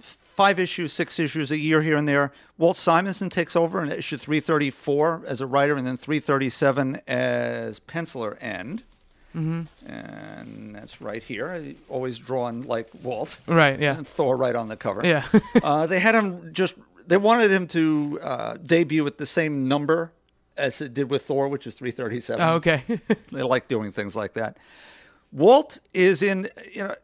Five issues, six issues a year here and there. Walt Simonson takes over in issue 334 as a writer, and then 337 as penciler end. Mm-hmm. And that's right here. I always drawn like Walt. Right, yeah. And Thor right on the cover. Yeah. uh, they had him just. They wanted him to uh, debut with the same number as it did with Thor, which is 337. oh, okay. They like doing things like that. Walt is in, you know,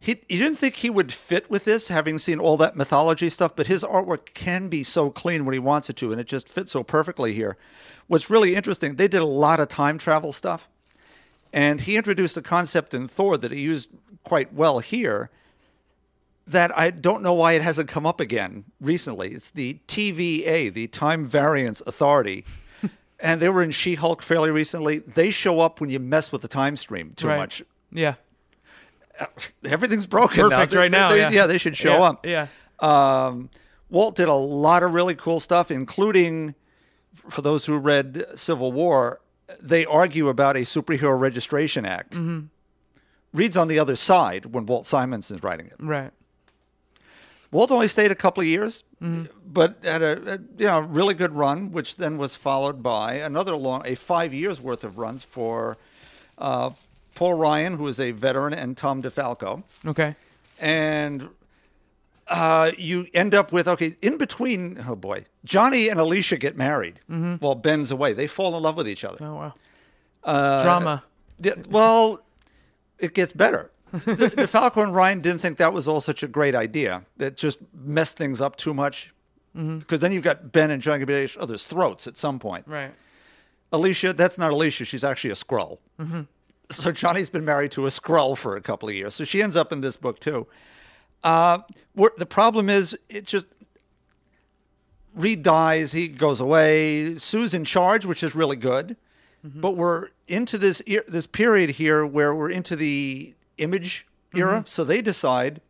he, he didn't think he would fit with this, having seen all that mythology stuff, but his artwork can be so clean when he wants it to, and it just fits so perfectly here. What's really interesting, they did a lot of time travel stuff, and he introduced a concept in Thor that he used quite well here that I don't know why it hasn't come up again recently. It's the TVA, the Time Variance Authority. and they were in She Hulk fairly recently. They show up when you mess with the time stream too right. much. Yeah. Everything's broken now. Perfect They- right they- now. they- yeah. they should show Yeah, up. Yeah. Um, Walt did a lot of really cool stuff, including for those who read Civil War, they argue about a superhero registration act. Mm-hmm. Reed's on the other side when Walt Simonson's writing it. Right. Walt only stayed a couple of years, Mm-hmm. but had a, a you know really good run, which then was followed by another long a five years worth of runs for uh, Paul Ryan, who is a veteran, and Tom DeFalco, Okay. and uh, you end up with okay in between. Oh boy, Johnny and Alicia get married while Ben's away. They fall in love with each other. Oh wow. Uh, Drama. Yeah, well, it gets better. the, DeFalco and Ryan didn't think that was all such a great idea. That just messed things up too much. Because then you've got Ben and johnny at each other's throats at some point. Right. Alicia, that's not Alicia. She's actually a Skrull. So Johnny's been married to a Skrull for a couple of years. So she ends up in this book too. Uh, the problem is, it just Reed dies. He goes away. Sue's in charge, which is really good. But we're into this e- this period here where we're into the image era. So they decide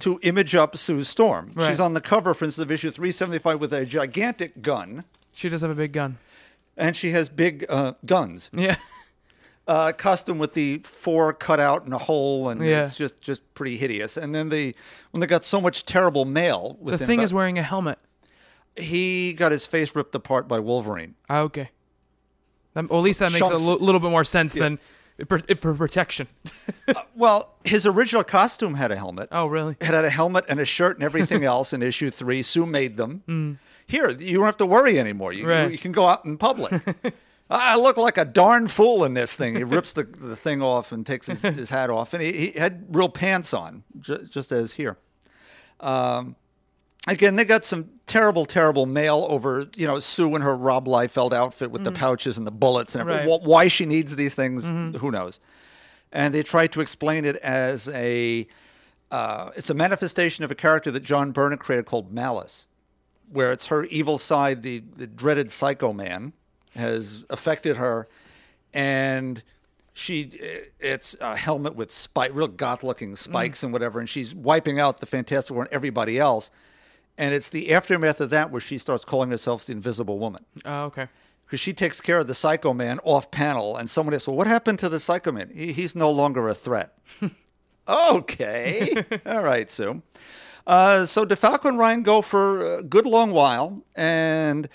to image up Sue Storm. Right. She's on the cover, for instance, of issue 375 with a gigantic gun, She does have a big gun. and she has big uh, guns. Yeah. Uh, costume with the four cut out in a hole, and Yeah. it's just just pretty hideous. And then they when they got so much terrible mail. With The thing about- is wearing a helmet. he got his face ripped apart by Wolverine. Ah, okay. That, well, at least that makes Chunks. a little bit more sense than for, for protection. Well, his original costume had a helmet. oh, really? It had a helmet and a shirt and everything else in issue three. Sue made them. Here, you don't have to worry anymore. You. Right. you can go out in public. I look like a darn fool in this thing. He rips the, the thing off and takes his, his hat off. And he, he had real pants on, ju- just as here. Um, again, they got some terrible, terrible mail over, you know, Sue and her Rob Liefeld outfit with the pouches and the bullets and everything. Right. Why she needs these things, who knows? And they tried to explain it as a, uh, it's a manifestation of a character that John Byrne created called Malice, where it's her evil side, the, the dreaded Psycho Man, has affected her, and she it's a helmet with spike, real goth-looking spikes and whatever, and she's wiping out the Fantastic Four and everybody else. And it's the aftermath of that where she starts calling herself the Invisible Woman Oh, okay. because she takes care of the Psycho Man off panel, and someone asks, "Well, what happened to the Psycho Man? He, he's no longer a threat." okay, all right, Sue. Uh, so DeFalco and Ryan go for a good long while, and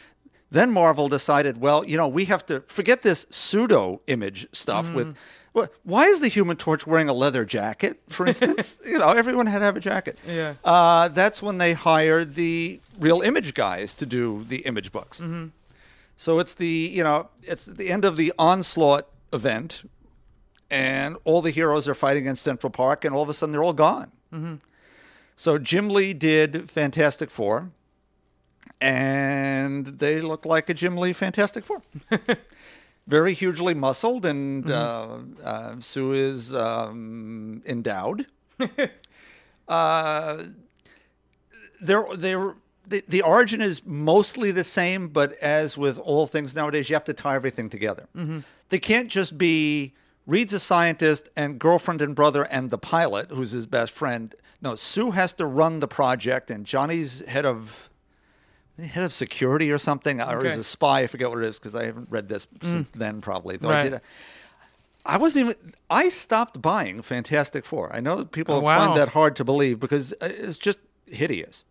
then Marvel decided, well, you know, we have to forget this pseudo image stuff with. Mm. Well, why is the Human Torch wearing a leather jacket, for instance? you know, everyone had to have a jacket. Yeah. Uh, that's when they hired the real image guys to do the image books. Mm-hmm. So it's the you know it's the end of the onslaught event, and all the heroes are fighting in Central Park, and all of a sudden they're all gone. Mm-hmm. So Jim Lee did Fantastic Four, and they look like a Jim Lee Fantastic Four. Very hugely muscled, and uh, uh, Sue is um, endowed. uh, they're they're the, the origin is mostly the same, but as with all things nowadays, you have to tie everything together. They can't just be Reed's a scientist and girlfriend and brother and the pilot, who's his best friend. No, Sue has to run the project, and Johnny's head of head of security or something, or Okay. is a spy. I forget what it is because I haven't read this since then, probably. Though I did. I wasn't even. I stopped buying Fantastic Four. I know people Oh, wow. find that hard to believe because uh, it's just hideous.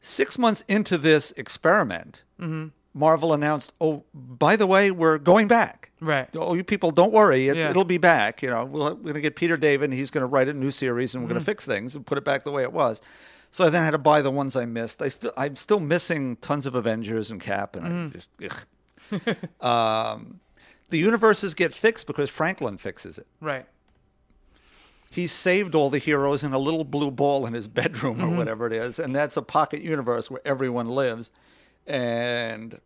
Six months into this experiment, Mm-hmm. Marvel announced, "Oh, by the way, we're going back. Right. Oh, you people, don't worry, it, Yeah. it'll be back. You know, we'll, we're going to get Peter David, and he's going to write a new series, and we're Mm-hmm. going to fix things and put it back the way it was." So I then had to buy the ones I missed. I still, I'm still missing tons of Avengers and Cap, and Mm-hmm. I just. Ugh. um, the universes get fixed because Franklin fixes it Right. he saved all the heroes in a little blue ball in his bedroom or whatever it is and that's a pocket universe where everyone lives and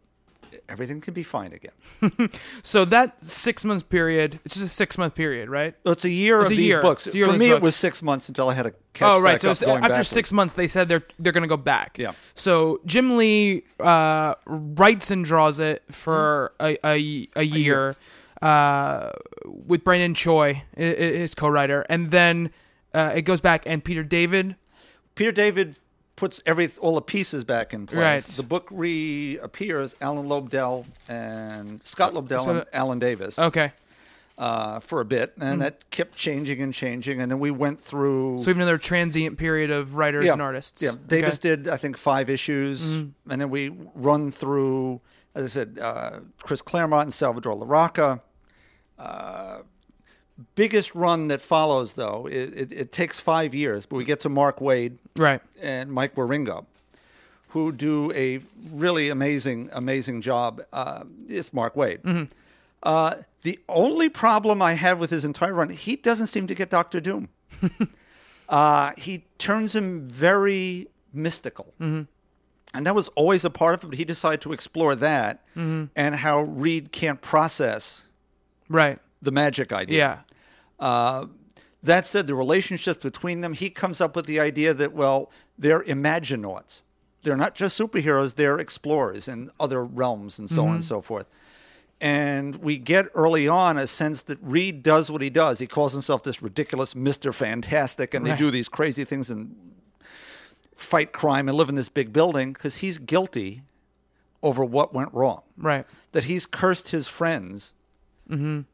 everything can be fine again So that six month period, it's just a six month period, right? so it's a year It's of a these year. books a year for me these it was six months until i had a catch Oh, right. So after backwards. six months, they said they're they're going to go back. Yeah. So Jim Lee uh, writes and draws it for a a, a year, Uh, with Brandon Choi, his co-writer, and then uh, it goes back, and Peter David. peter david puts every all the pieces back in place Right. the book reappears alan lobdell and scott lobdell So and alan davis Okay. uh, for a bit and that kept changing and changing and then we went through So we have another transient period of writers and artists. Yeah, Davis Okay. did I think five issues, Mm-hmm. and then we run through, as I said, uh, Chris Claremont and Salvador Larroca. Uh, biggest run that follows, though, it, it, it takes five years, but we get to Mark Waid Right. and Mike Wieringo, who do a really amazing, amazing job. Uh, it's Mark Waid. Mm-hmm. Uh, the only problem I have with his entire run, he doesn't seem to get Doctor Doom. uh, he turns him very mystical. Mm-hmm. And that was always a part of it, but he decided to explore that Mm-hmm. and how Reed can't process Right. the magic idea. Yeah. Uh, that said, the relationships between them, he comes up with the idea that, well, they're imaginauts. they're not just superheroes; they're explorers in other realms and so on and so forth. And we get early on a sense that Reed does what he does. He calls himself this ridiculous Mister Fantastic, and they Right. do these crazy things and fight crime and live in this big building because he's guilty over what went wrong Right. that he's cursed his friends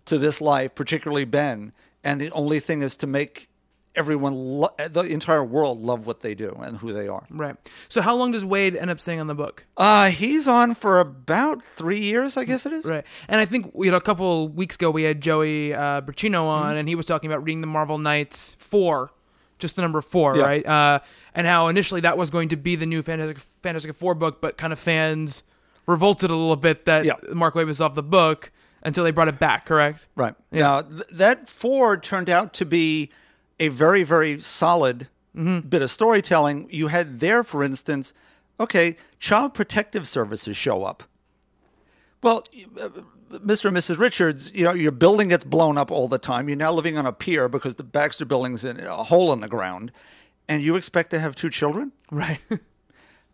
to this life, particularly Ben, and the only thing is to make everyone, lo- the entire world, love what they do and who they are. Right. So how long does Waid end up staying on the book? Uh, he's on for about three years, I guess it is. Right. And I think you know a couple weeks ago we had Joey uh, on, Mm-hmm. and he was talking about reading the Marvel Knights four, just the number four, Yeah. right? Uh, and how initially that was going to be the new Fantastic Fantastic Four book, but kind of fans revolted a little bit that Yeah. Mark Waid was off the book until they brought it back. Correct? Right. Now, th- that four turned out to be a very, very solid bit of storytelling. You had there, for instance, okay, Child Protective Services show up. Well, uh, Mr. and Mrs. Richards, you know, your building gets blown up all the time. You're now living on a pier because the Baxter building's in a hole in the ground, and you expect to have two children? Right.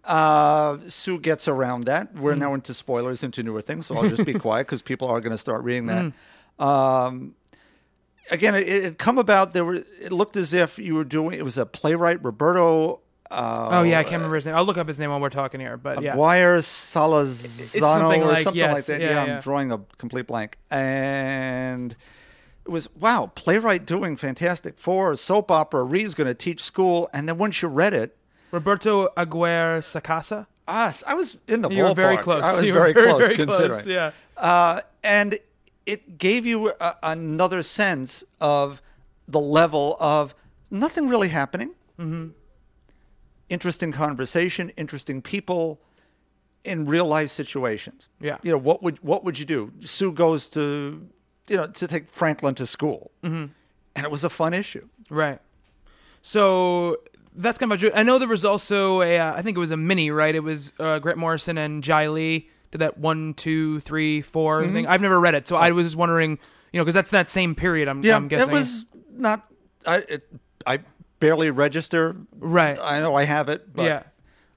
Uh, Sue gets around that. We're now into spoilers into newer things, so I'll just be quiet because people are going to start reading that. Um, again, it it had come about. There were. It looked as if you were doing. It was a playwright, Roberto oh yeah, I can't remember his name. I'll look up his name while we're talking here. But yeah. Aguirre Salazano something or something yes, like that. yeah, Yeah, yeah. I'm drawing a complete blank. And it was wow, playwright doing fantastic for a soap opera. Reed's going to teach school, and then once you read it, Roberto Aguirre Sacasa. ah, I was in the You were ballpark. very close. I was You very, very, close very close, considering. yeah. Uh, and it gave you a, another sense of the level of nothing really happening. Mm-hmm. Interesting conversation, interesting people in real life situations. Yeah. You know, what would what would you do? Sue goes to you know, to take Franklin to school. Mm-hmm. And it was a fun issue. Right. So that's kind of true. I know there was also a, uh, I think it was a mini, right? It was uh, Grant Morrison and Jae Lee did that one, two, three, four Mm-hmm. thing. I've never read it, so I was just wondering, you know, because that's that same period. I'm, Yeah, I'm guessing. it was not I it, I barely register. Right. I know I have it, but yeah.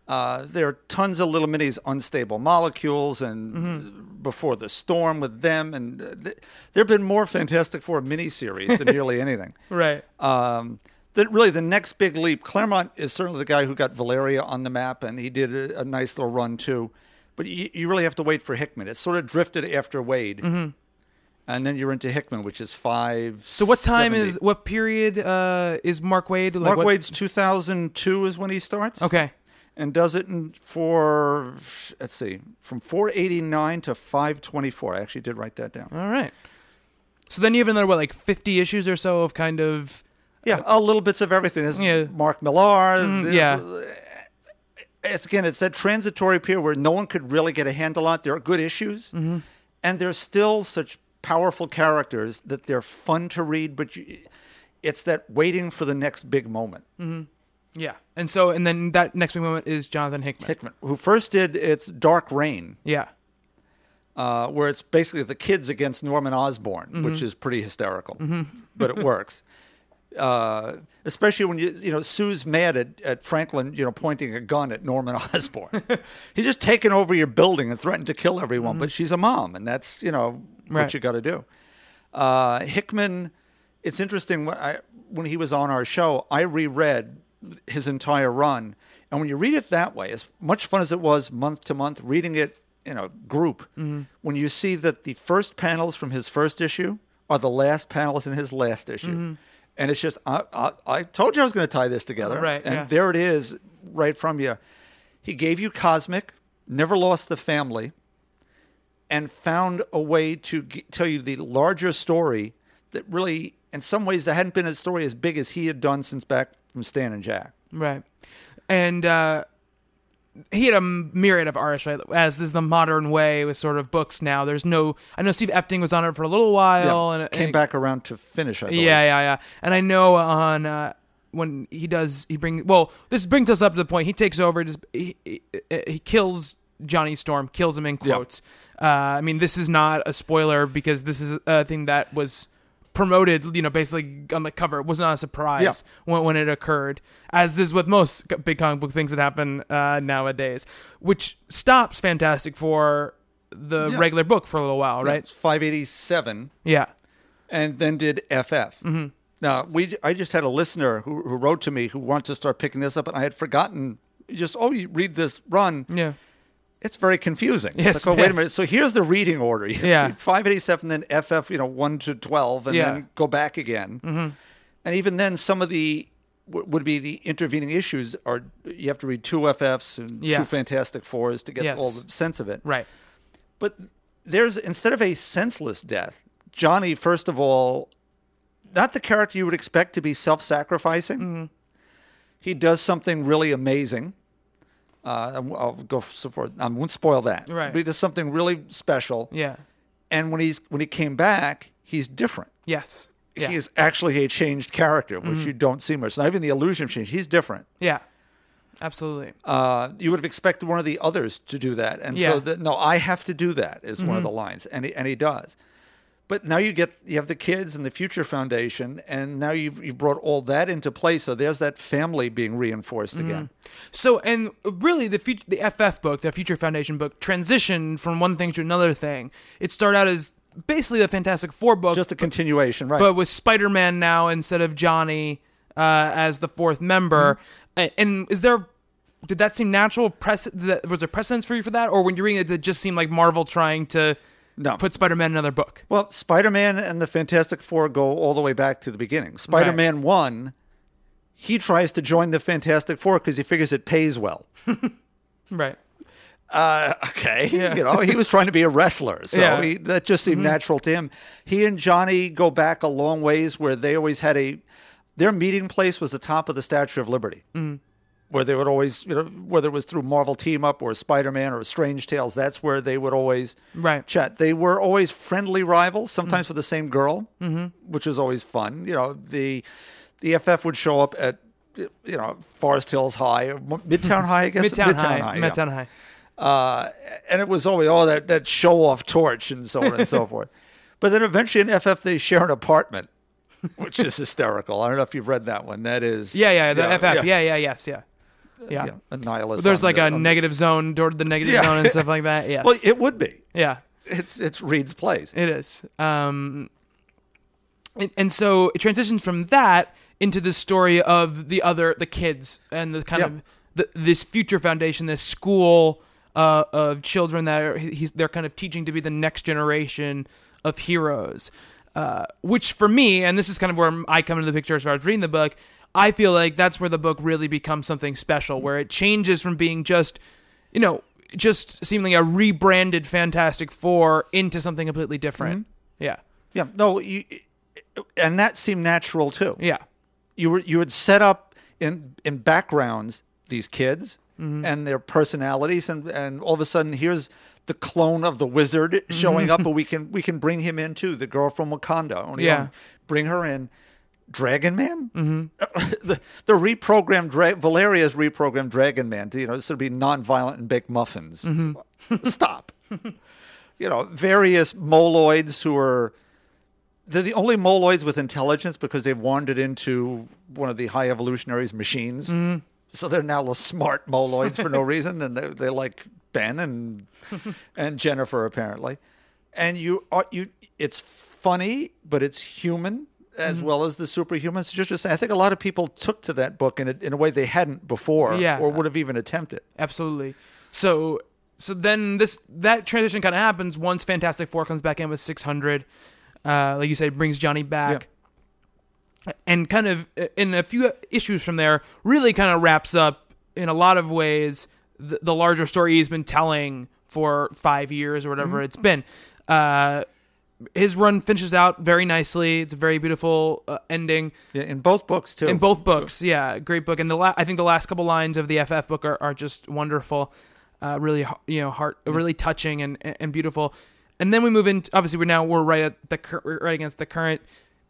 Uh, there are tons of little minis, unstable molecules, and Mm-hmm. before the storm with them, and uh, th- there have been more Fantastic Four miniseries than nearly anything. Right. Um, that really the next big leap. Claremont is certainly the guy who got Valeria on the map, and he did a, a nice little run too. But you, you really have to wait for Hickman. It sort of drifted after Waid, and then you're into Hickman, which is five. Mm-hmm. So what time is what period uh, is Mark Waid? Like Mark what- Waid's 2002 is when he starts. Okay. and does it in for let's see from 489 to 524 i actually did write that down All right. So then you have another what, like fifty issues or so of kind of yeah a little bits of everything there's Yeah. mark millar mm, there's- yeah. Uh, it's again it's that transitory period where no one could really get a handle on it there are good issues Mm-hmm. and they're still such powerful characters that they're fun to read but you, it's that waiting for the next big moment mm-hmm. yeah. And so and then that next big moment is Jonathan Hickman. hickman who first did its Dark Reign Yeah. uh, where it's basically the kids against Norman Osborn, mm-hmm. which is pretty hysterical, mm-hmm. but it works. Uh, especially when you you know Sue's mad at, at Franklin, you know, pointing a gun at Norman Osborn. He's just taken over your building and threatened to kill everyone, but she's a mom, and that's you know Right. what you got to do. Uh, Hickman, it's interesting when I when he was on our show, I reread his entire run, and when you read it that way, as much fun as it was month to month, reading it in a group, when you see that the first panels from his first issue are the last panels in his last issue, and it's just I, I, I told you I was going to tie this together, Right, And yeah. there it is, right from you. He gave you Cosmic, never lost the family and found a way to g- tell you the larger story that really, in some ways, there hadn't been a story as big as he had done since back from Stan and Jack. Right. And uh, he had a myriad of artists, right? As is the modern way with sort of books now. There's no. I know Steve Epting was on it for a little while, and came and- back around to finish. I believe. Yeah, yeah, yeah. And I know on uh, when he does, he brings. Well, this brings us up to the point. He takes over. Just he, he, he kills Johnny Storm. Kills him in Yeah. quotes. Uh, I mean, this is not a spoiler because this is a thing that was promoted, you know, basically on the cover. It was not a surprise Yeah. when, when it occurred, as is with most big comic book things that happen uh, nowadays, which stops Fantastic Four, the Yeah. regular book, for a little while, right? It's 587 Yeah. and then did FF. Mm-hmm. Now, we I just had a listener who, who wrote to me who wanted to start picking this up, and I had forgotten. Just oh, you read this run. Yeah. It's very confusing. It's Yes, like, oh, wait a minute. So here's the reading order. You Yeah. 587, then FF, you know, 1 to 12, and Yeah. then go back again. Mm-hmm. And even then, some of the would be the intervening issues are you have to read two FFs and Yeah. two Fantastic Fours to get Yes. all the sense of it. Right. But there's instead of a senseless death, Johnny, first of all, not the character you would expect to be self-sacrificing. Mm-hmm. He does something really amazing. Uh, I'll go so far. I won't spoil that. Right. But he does something really special. Yeah. And when he's when he came back, he's different. Yes. Yeah. Mm-hmm. He is actually a changed character, which you don't see much. Not even the illusion of change. He's different. yeah. Absolutely. uh, you would have expected one of the others to do that. And Yeah. so, the, no, I have to do that is one of the lines, and he, and he does. But now you get you have the kids and the Future Foundation, and now you've you've brought all that into play. So there's that family being reinforced again. So, and really, the future, the FF book, the Future Foundation book, transitioned from one thing to another thing. It started out as basically the Fantastic Four book, Just a continuation, right? but with Spider-Man now instead of Johnny uh, as the fourth member. A- And is there? Did that seem natural? Press was there precedence for you for that, or when you're reading it, did it just seem like Marvel trying to No. put Spider-Man in another book? well, Spider-Man and the Fantastic Four go all the way back to the beginning. Spider-Man one, he tries to join the Fantastic Four because he figures it pays well. Right. uh, okay, Yeah. you know, he was trying to be a wrestler, so Yeah. he, that just seemed natural to him. He and Johnny go back a long ways, where they always had a their meeting place was the top of the Statue of Liberty, where they would always, you know, whether it was through Marvel Team Up or Spider Man or Strange Tales, that's where they would always Right. chat. They were always friendly rivals, sometimes with the same girl, which was always fun. You know, the the FF would show up at you know Forest Hills High, or Midtown High, I guess. Midtown, High. yeah Midtown High. uh, and it was always oh that that show off torch and so on and so forth. But then eventually in FF they share an apartment, which is hysterical. I don't know if you've read that one. That is Yeah, yeah, the yeah, FF. Yeah, yeah, yes, yeah. Yeah. yeah, a nihilist. There's like the- a the- negative zone toward the negative Yeah. zone and stuff like that. Yeah. Well, it would be. yeah. It's it's Reed's place. It is. Um, and, and so it transitions from that into the story of the other, the kids, and the kind of the, this future foundation, this school uh, of children that are, he's they're kind of teaching to be the next generation of heroes. Uh, which for me, and this is kind of where I come into the picture as far as reading the book. I feel like that's where the book really becomes something special, where it changes from being just, you know, just seemingly a rebranded Fantastic Four into something completely different. Yeah. Yeah, no, you, and that seemed natural too. Yeah. You were you had set up in in backgrounds these kids Mm-hmm. and their personalities, and and all of a sudden here's the clone of the wizard showing up, but we can we can bring him in too. The girl from Wakanda, Only Mm-hmm. Yeah. bring her in. Dragon Man, mm-hmm. the the reprogrammed Dra- Valeria's reprogrammed Dragon Man to you know this would be non-violent and bake muffins. Mm-hmm. Stop. you know, various moloids who are they're the only moloids with intelligence because they've wandered into one of the high evolutionaries' machines. Mm-hmm. So they're now smart moloids for no reason, and they they like Ben and and Jennifer apparently. And you are you it's funny, but it's human as Mm-hmm. well as the superhumans. Just to say, I think a lot of people took to that book in a, in a way they hadn't before, Yeah. or would have even attempted. Absolutely. So so then this that transition kind of happens once Fantastic Four comes back in with 600. Uh, like you said, brings Johnny back. And kind of uh, in a few issues from there, really kind of wraps up in a lot of ways the, the larger story he's been telling for five years or whatever it's been. Uh, his run finishes out very nicely. It's a very beautiful uh, ending. Yeah, in both books too. in both books yeah. Great book. And the la- i think the last couple lines of the ff book are, are just wonderful. Uh, really you know heart really touching and and beautiful. And then we move into obviously we're now we're right at the cur- right against the current.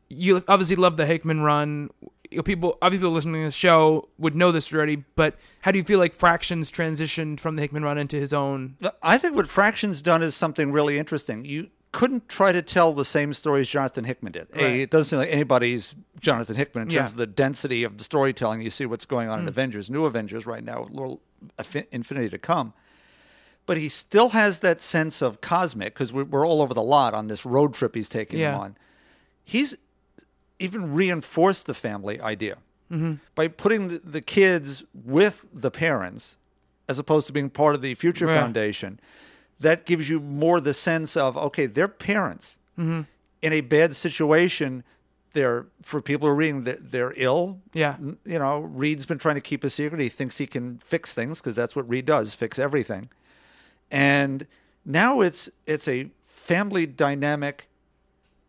You obviously love the hickman run. You know, people obviously people listening to the show would know this already but how do you feel like fractions transitioned from the hickman run into his own? I think what Fraction's done is something really interesting. You couldn't try to tell the same stories Jonathan Hickman did. A, it doesn't seem like anybody's Jonathan Hickman in terms Yeah. Mm. of the density of the storytelling. You see what's going on in Avengers, New Avengers right now, little Infinity to come. But he still has that sense of cosmic because we're, we're all over the lot on this road trip he's taking Yeah. on. He's even reinforced the family idea by putting the, the kids with the parents as opposed to being part of the future Right. foundation that gives you more the sense of okay they're parents Mm-hmm. in a bad situation they're for people who are reading they're, they're ill Yeah. You know reed's been trying to keep a secret he thinks he can fix things because that's what reed does fix everything and now it's it's a family dynamic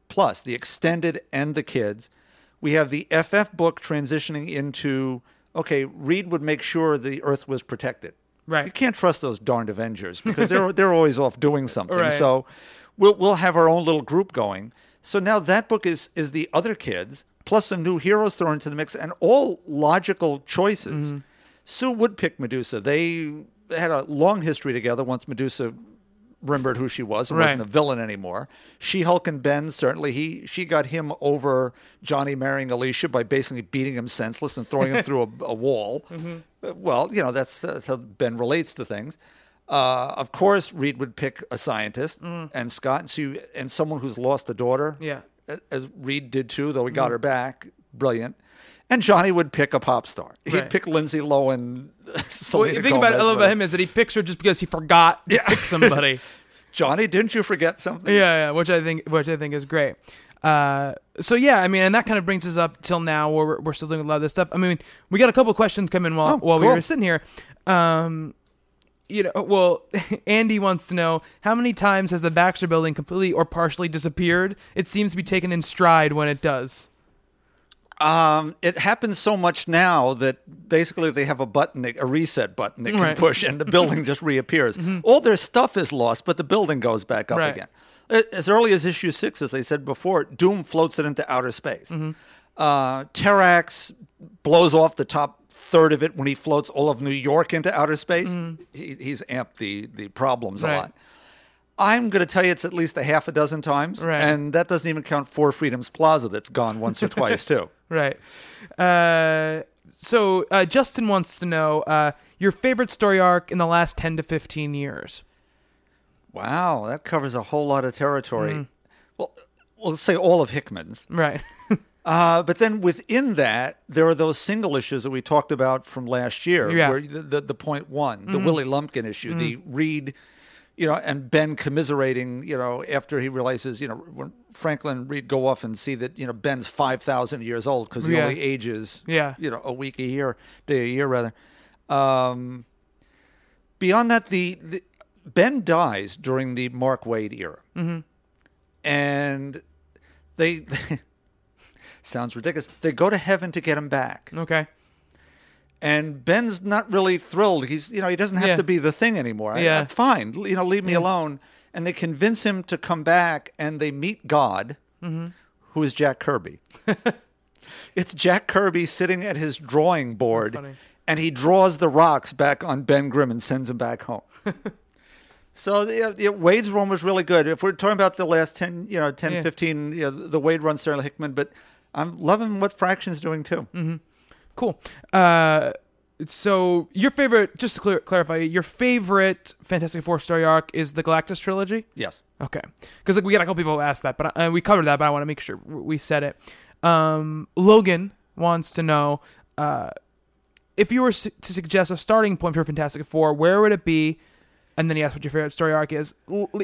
plus the extended and the kids. We have the FF book transitioning into okay, Reed would make sure the Earth was protected. Right. You can't trust those darned Avengers because they're they're always off doing something. Right. So we'll we'll have our own little group going. So now that book is is the other kids plus some new heroes thrown into the mix and all logical choices. Mm-hmm. Sue would pick Medusa. They had a long history together once Medusa remembered who she was and wasn't a villain anymore. She Hulk and Ben certainly he she got him over Johnny marrying Alicia by basically beating him senseless and throwing him through a, a wall. Uh, Well, you know that's, that's how Ben relates to things. Uh, of course, Reed would pick a scientist mm. and Scott and Sue and someone who's lost a daughter. Yeah. a- as Reed did too, though he got mm-hmm. her back. Brilliant. And Johnny would pick a pop star. He'd Right. pick Lindsay Lohan. Well, Selena the thing about I Gomez, love about him is that he picks her just because he forgot to Yeah. pick somebody. Johnny, didn't you forget something? yeah, yeah, which I think which I think is great. Uh, so yeah, I mean, and that kind of brings us up till now, where we're, we're still doing a lot of this stuff. I mean, we got a couple questions come in while Oh, while we were sitting here. Um, you know, well, Andy wants to know how many times has the Baxter Building completely or partially disappeared? It seems to be taken in stride when it does. Um, it happens so much now that basically they have a button, a reset button they can Right. push, and the building just reappears. All their stuff is lost, but the building goes back up Right. again. As early as issue six, as I said before, Doom floats it into outer space. Uh, Terrax blows off the top third of it when he floats all of New York into outer space. He, he's amped the the problems Right. a lot. I'm going to tell you it's at least a half a dozen times, Right. and that doesn't even count Four Freedoms Plaza that's gone once or twice too. Right. Uh, so uh, Justin wants to know uh, your favorite story arc in the last ten to fifteen years. Wow, that covers a whole lot of territory. Mm. Well, we'll say all of Hickman's. Right. Uh, but then within that, there are those single issues that we talked about from last year, Yeah. Mm-hmm. where the, the, the point one, the Willie Lumpkin issue, the Reed, you know, and Ben commiserating, you know, after he realizes, you know, when Franklin and Reed go off and see that, you know, Ben's 5,000 years old because he Yeah. only ages, Yeah. you know, a week a year, day a year rather. Um, beyond that, the, the Ben dies during the Mark Waid era, mm-hmm. and they, sounds ridiculous. They go to heaven to get him back, okay. and Ben's not really thrilled. He's you know he doesn't have Yeah. to be the thing anymore. Yeah. I'm fine, you know, leave me alone. And they convince him to come back, and they meet God, Mm-hmm. who is Jack Kirby. it's Jack Kirby sitting at his drawing board, and he draws the rocks back on Ben Grimm and sends him back home. So the, the Waid's run was really good. If we're talking about the last 10, you know, 10, Yeah. 15, you know, the Waid run Sterling Hickman, but I'm loving what Fraction's doing too. Mm-hmm. Cool. Uh, so your favorite, just to clear, clarify, your favorite Fantastic Four story arc is the Galactus trilogy. Yes. Okay, because like we got a couple people who asked that, but uh, we covered that. But I want to make sure we said it. Um, Logan wants to know uh, if you were to suggest a starting point for Fantastic Four, where would it be? And then he asked what your favorite story arc is.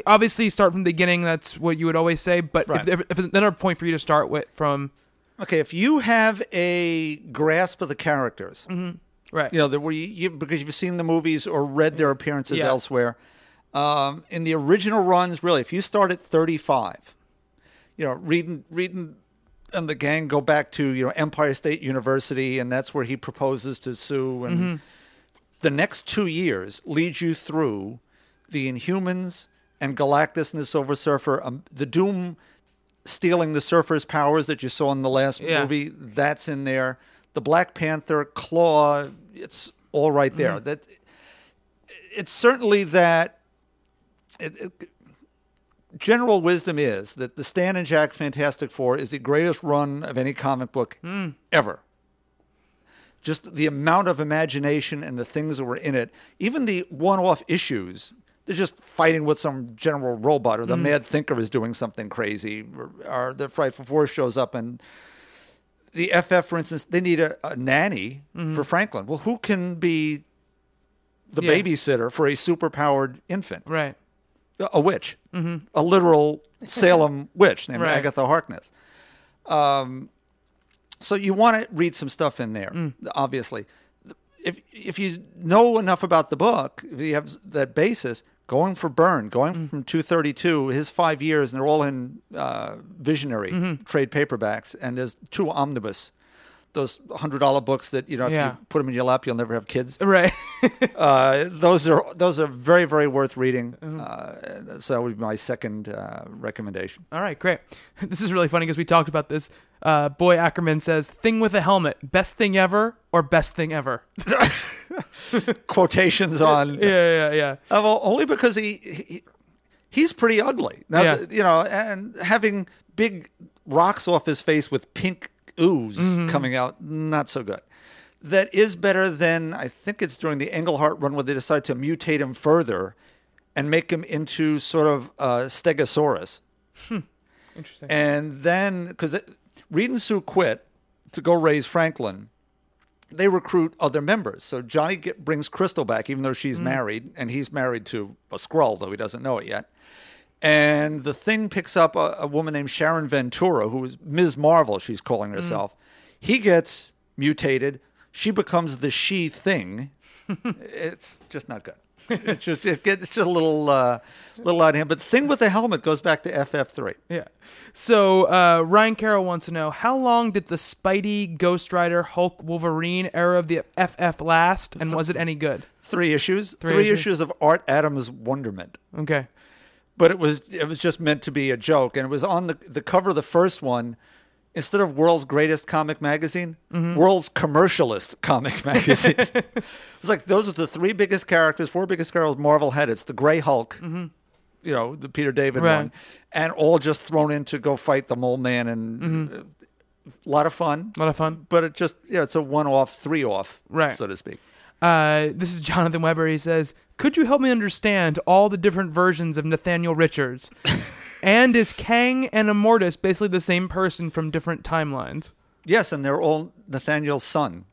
Obviously, start from the beginning. That's what you would always say. But Right. if, if, if another point for you to start with from Okay, if you have a grasp of the characters, right, you know, where you, you because you've seen the movies or read their appearances Yeah. elsewhere. Um, in the original runs, really, if you start at 35, you know, reading reading and the gang go back to you know Empire State University, and that's where he proposes to Sue, and the next two years leads you through the Inhumans and Galactus and the Silver Surfer, um, the Doom stealing the Surfer's powers that you saw in the last Yeah. movie. That's in there. The Black Panther Claw, it's all right there. That it's certainly that. It, it, general wisdom is that the Stan and Jack Fantastic Four is the greatest run of any comic book ever. Just the amount of imagination and the things that were in it, even the one off issues, they're just fighting with some general robot, or the mm-hmm. Mad Thinker is doing something crazy, or, or the Frightful Four shows up and the FF, for instance, they need a, a nanny mm-hmm. for Franklin. Well, who can be the Yeah. babysitter for a superpowered infant? Right. a witch, mm-hmm. a literal Salem witch named Right. Agatha Harkness. Um, so you want to read some stuff in there, Mm. obviously. If if you know enough about the book, if you have that basis, going for Byrne, going Mm. from 232, his five years, and they're all in uh, visionary Mm-hmm. trade paperbacks, and there's two omnibus. Those hundred dollar books that you know, if Yeah. you put them in your lap, you'll never have kids Right. uh, those are those are very very worth reading. Mm-hmm. Uh, so that would be my second uh, recommendation. All right, great. This is really funny because we talked about this. Uh, Boy Ackerman says, "Thing with a helmet, best thing ever, or best thing ever." Quotations on yeah, yeah, yeah. Uh, well, only because he, he he's pretty ugly. Now, Yeah. you know, and having big rocks off his face with pink ooze Mm-hmm. coming out, not so good. That is better than I think it's during the Englehart run where they decided to mutate him further and make him into sort of uh, Stegosaurus. Interesting. And then, because Reed and Sue quit to go raise Franklin, they recruit other members. So Johnny get, brings Crystal back, even though she's married, and he's married to a Skrull, though he doesn't know it yet. And the thing picks up a, a woman named Sharon Ventura, who is Ms. Marvel, she's calling herself. He gets mutated. She becomes the she thing. it's just not good. It's just it gets it's just a little uh, little out of hand. But the thing with the helmet goes back to FF3. Yeah. So uh, Ryan Carroll wants to know how long did the Spidey, Ghost Rider, Hulk, Wolverine era of the FF last, and was it any good? three issues, three, issues. issues. of Art Adams' Wonderment. Okay. But it was it was just meant to be a joke, and it was on the the cover of the first one. Instead of World's Greatest Comic Magazine, Mm-hmm. World's Commercialist Comic Magazine. it was like those are the three biggest characters, four biggest characters Marvel had. It's the Gray Hulk, you know, the Peter David Mm-hmm. Right. one, and all just thrown in to go fight the Mole Man, and Mm-hmm. uh, a lot of fun. A lot of fun. But it just yeah, it's a one off, three off, Right. so to speak. Uh, this is Jonathan Weber. He says, "Could you help me understand all the different versions of Nathaniel Richards? and is Kang and Immortus basically the same person from different timelines? Yes, and they're all Nathaniel's son.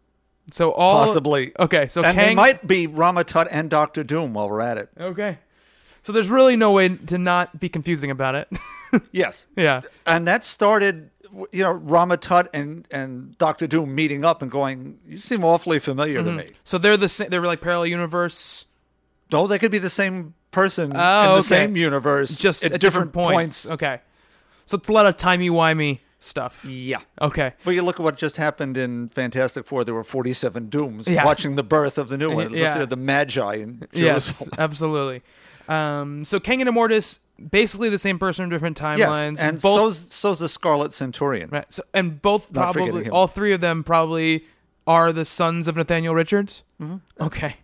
So all Possibly. Okay, so and Kang they might be Rama-Tut and Doctor Doom while we're at it. Okay. So there's really no way to not be confusing about it. Yes. yeah. And that started, you know, Rama-Tut and, and Doctor Doom meeting up and going, You seem awfully familiar Mm-hmm. to me. So they're the same. They're like parallel universe, No, they could be the same person Oh, in the okay. same universe, just at, different, points. Okay. So it's a lot of timey wimey stuff. Yeah. Okay. But you look at what just happened in Fantastic Four. There were 47 Dooms Yeah. watching the birth of the new one. Yeah. Look at the Magi in Yes, absolutely. Um, so Kang and Immortus, basically the same person in different timelines. Yes, and both, so's, so's the Scarlet Centurion. right, so, and both Not probably all three of them probably are the sons of Nathaniel Richards. Mm-hmm. Okay.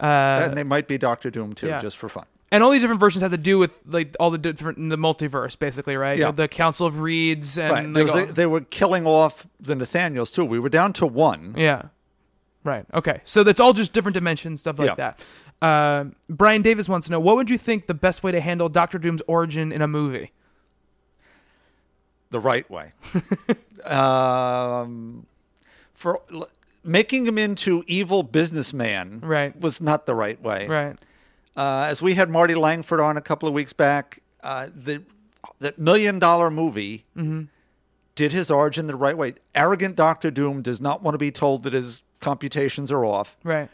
Uh, and they might be Doctor Doom too, yeah. just for fun. and all these different versions have to do with like all the different in the multiverse, basically, right? Yeah. The Council of Reeds and Right. Like, a- they were killing off the Nathaniels too. We were down to one. Yeah. Right. Okay. So that's all just different dimensions, stuff like Yeah. that. Uh, Brian Davis wants to know what would you think the best way to handle Doctor Doom's origin in a movie? the right way. um, for making him into evil businessman Right. was not the right way. Right. Uh, as we had Marty Langford on a couple of weeks back, uh, the that million dollar movie did his origin the right way. Arrogant Doctor Doom does not want to be told that his computations are off Right.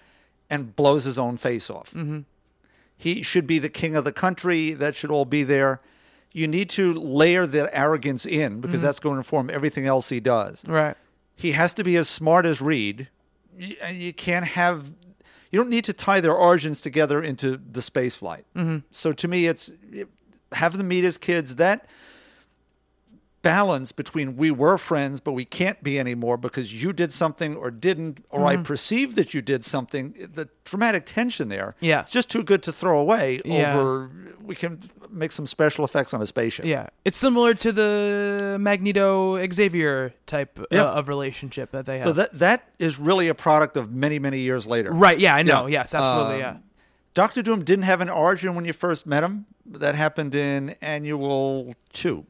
and blows his own face off. He should be the king of the country. That should all be there. You need to layer that arrogance in because that's going to inform everything else he does. Right. He has to be as smart as Reed. You, and you can't have. You don't need to tie their origins together into the space flight. Mm-hmm. So to me, it's have them meet as kids. That balance between we were friends, but we can't be anymore because you did something or didn't, or I perceived that you did something. The dramatic tension there, Yeah. it's just too good to throw away. Yeah. Over, we can make some special effects on a spaceship. Yeah, it's similar to the Magneto Xavier type uh, of relationship that they have. So that that is really a product of many many years later. right? Yeah, I know. Yeah. Yes, absolutely. Um, yeah. Doctor Doom didn't have an origin when you first met him. That happened in Annual Two.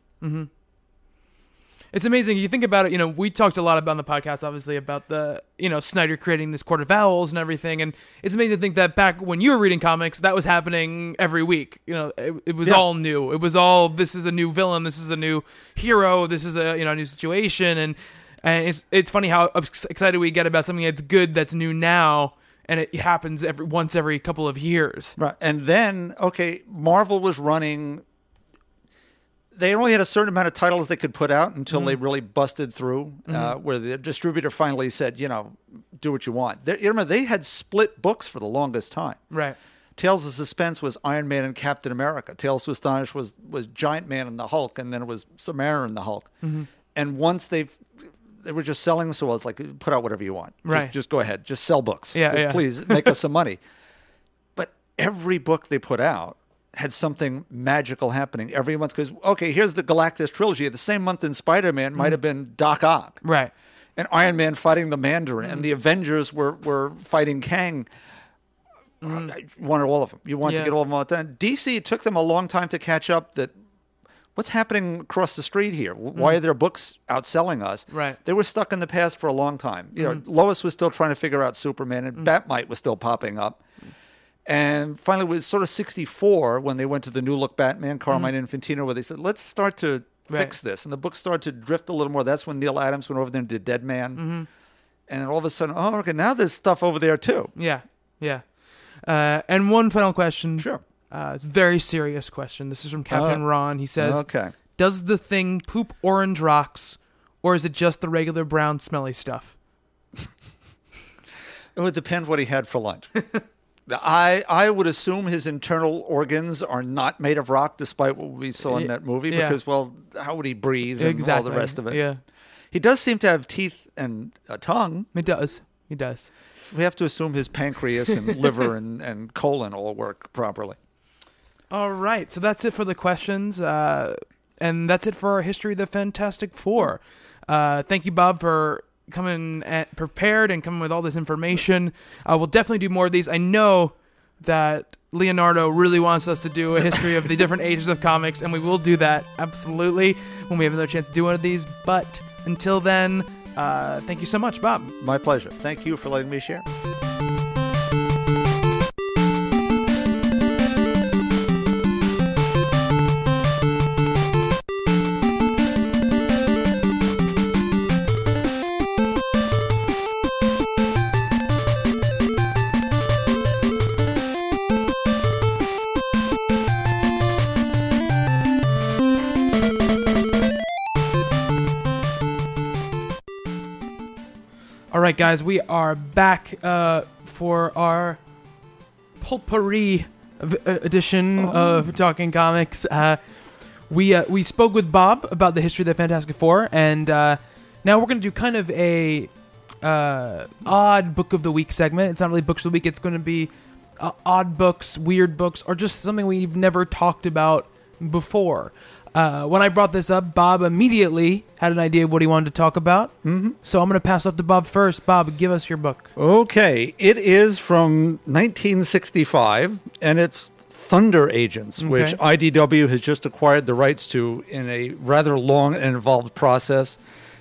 It's amazing. You think about it. You know, we talked a lot about on the podcast, obviously, about the you know Snyder creating this Court of Owls and everything, and it's amazing to think that back when you were reading comics, that was happening every week. You know, it, it was Yeah. all new. It was all this is a new villain, this is a new hero, this is a you know a new situation, and and it's it's funny how excited we get about something that's good that's new now, and it happens every once every couple of years. Right. And then, okay, Marvel was running. They only had a certain amount of titles they could put out until they mm-hmm. really busted through, uh, mm-hmm. where the distributor finally said, you know, do what you want. They, you remember, they had split books for the longest time. Right. Tales of Suspense was Iron Man and Captain America. Tales to Astonish was, was Giant Man and the Hulk, and then it was Samara and the Hulk. Mm-hmm. And once they they were just selling, so I was like, put out whatever you want. Just- Right. Just, go ahead. Just sell books. Yeah, yeah. Please make us some money. But every book they put out had something magical happening every month. Because, okay, here's the Galactus trilogy. The same month in Spider Man might mm. have been Doc Ock Right. and Iron Man fighting the Mandarin, and mm. the Avengers were, were fighting Kang. Mm. Uh, I wanted all of them. You wanted Yeah. to get all of them all time. DC took them a long time to catch up. That what's happening across the street here? Why are their books outselling us? Right. They were stuck in the past for a long time. You know, mm-hmm. Lois was still trying to figure out Superman, and Bat-Mite was still popping up. And finally, it was sort of 64 when they went to the new look Batman, Carmine Infantino, where they said, let's start to Right. fix this. And the book started to drift a little more. That's when Neal Adams went over there and did Deadman. And all of a sudden, oh, okay, now there's stuff over there too. Yeah. Yeah. Uh, and one final question. Sure. Uh, it's a very serious question. This is from Captain Uh, Ron. He says, okay. Does the thing poop orange rocks, or is it just the regular brown smelly stuff? It would depend what he had for lunch. I I would assume his internal organs are not made of rock, despite what we saw in that movie. yeah. Because well, how would he breathe and exactly. all the rest of it? Yeah. He does seem to have teeth and a tongue. He does. He does. So we have to assume his pancreas and liver and, and colon all work properly. All right. So that's it for the questions. Uh, and that's it for our history of the Fantastic Four. Uh, thank you, Bob, for coming at, prepared and coming with all this information. Uh, we'll definitely do more of these. I know that Leonardo really wants us to do a history of the different ages of comics, and we will do that absolutely when we have another chance to do one of these. But until then, uh, thank you so much, Bob. My pleasure. Thank you for letting me share. All right, guys, we are back uh, for our potpourri v- uh, edition of Talking Comics. Uh, we uh, we spoke with Bob about the history of the Fantastic Four, and uh, now we're going to do kind of a uh, odd book of the week segment. It's not really books of the week. It's going to be uh, odd books, weird books, or just something we've never talked about before. Uh, when I brought this up, Bob immediately had an idea of what he wanted to talk about. Mm-hmm. So I'm going to pass off to Bob first. Bob, give us your book. Okay, it is from 1965, and it's Thunder Agents, which IDW has just acquired the rights to in a rather long and involved process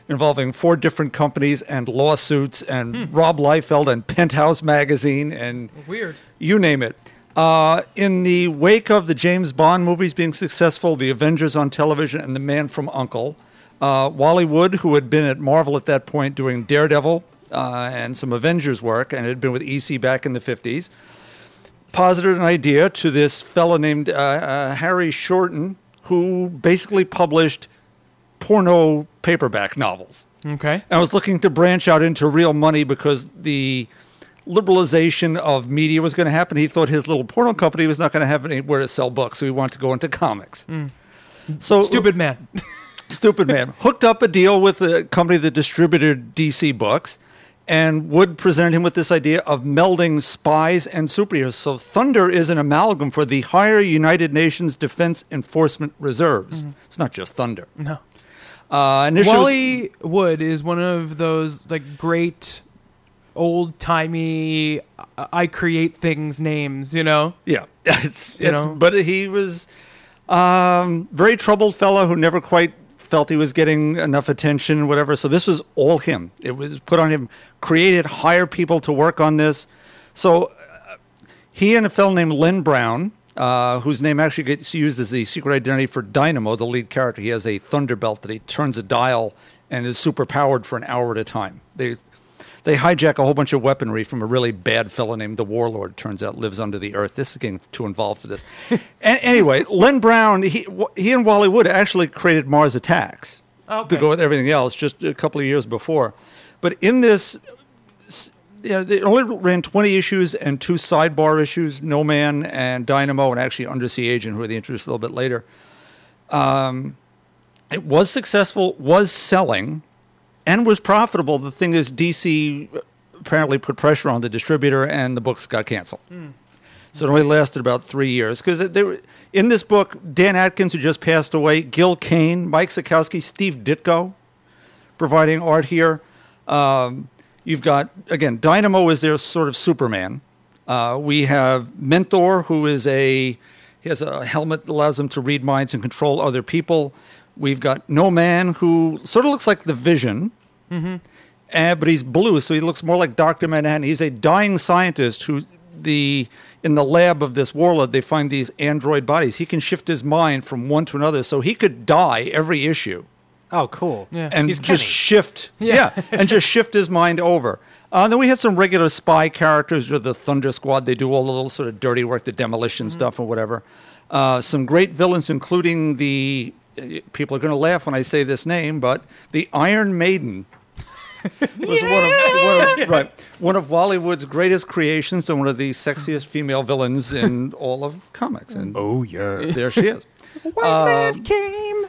involving four different companies and lawsuits and Rob Liefeld and Penthouse Magazine and Weird. you name it. Uh, in the wake of the James Bond movies being successful, the Avengers on television, and The Man from Uncle, uh, Wally Wood, who had been at Marvel at that point doing Daredevil uh, and some Avengers work, and had been with EC back in the 50s, posited an idea to this fellow named uh, uh, Harry Shorten, who basically published porno paperback novels Okay. and was looking to branch out into real money because the liberalization of media was going to happen. He thought his little porno company was not going to have anywhere to sell books, so he wanted to go into comics. So Stupid man. Stupid man. Hooked up a deal with a company that distributed DC books, and Wood presented him with this idea of melding spies and superheroes. So Thunder is an amalgam for the higher United Nations Defense Enforcement Reserves. It's not just Thunder. No. Uh, initially, Wally Wood is one of those like great old timey I create things names, you know? Yeah, it's, You know? but he was um, very troubled fellow who never quite felt he was getting enough attention, whatever. So this was all him. It was put on him. Created, hire people to work on this. So uh, he and a fellow named Len Brown, uh, whose name actually gets used as the secret identity for Dynamo, the lead character. He has a thunderbelt that he turns a dial and is super powered for an hour at a time. They they hijack a whole bunch of weaponry from a really bad fellow named the Warlord. Turns out lives under the earth. This is getting too involved for this. Anyway, Len Brown, he he and Wally Wood actually created Mars Attacks Okay. to go with everything else just a couple of years before. But in this, you know, they only ran 20 issues and two sidebar issues, No Man and Dynamo, and actually Undersea Agent, who they introduced a little bit later. Um, it was successful, was selling, and was profitable. The thing is, DC apparently put pressure on the distributor, and the books got canceled. So it only lasted about three years because they were in this book. Dan Adkins, who just passed away, Gil Kane, Mike Sekowsky, Steve Ditko, providing art here. Um, you've got again, Dynamo is their sort of Superman. Uh, we have Mentor, who is a he has a helmet that allows him to read minds and control other people. We've got No Man, who sort of looks like the Vision, uh, but he's blue, so he looks more like Doctor Manhattan. He's a dying scientist who the in the lab of this warlord they find these android bodies. He can shift his mind from one to another, so he could die every issue Oh, cool. Yeah. and He's just Kenny. shift, yeah, and just shift his mind over. Uh, then we had some regular spy characters, with the Thunder Squad. They do all the little sort of dirty work, the demolition stuff or whatever. Uh, some great villains, including the uh, people are going to laugh when I say this name, but the Iron Maiden was one of, one of right one of Wally Wood's greatest creations and one of the sexiest female villains in all of comics. And Oh, yeah. there she is. White man came.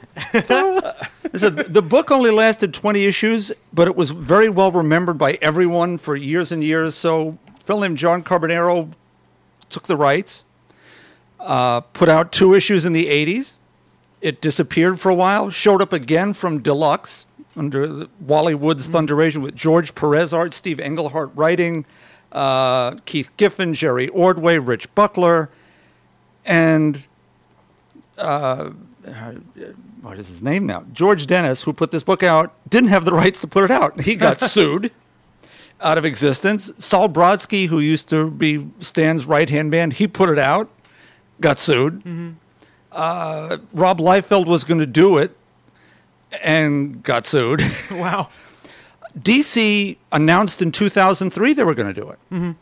So the book only lasted 20 issues, but it was very well remembered by everyone for years and years. So, a fellow named John Carbonaro took the rights, uh, put out two issues in the 80s. It disappeared for a while, showed up again from Deluxe under the Wally Wood's Thunderation with George Perez art, Steve Englehart writing, uh, Keith Giffen, Jerry Ordway, Rich Buckler, and what is his name now? George Dennis, who put this book out, didn't have the rights to put it out. He got sued out of existence. Sol Brodsky, who used to be Stan's right hand man, he put it out, got sued. Uh, Rob Liefeld was going to do it and got sued. Wow. DC announced in 2003 they were going to do it.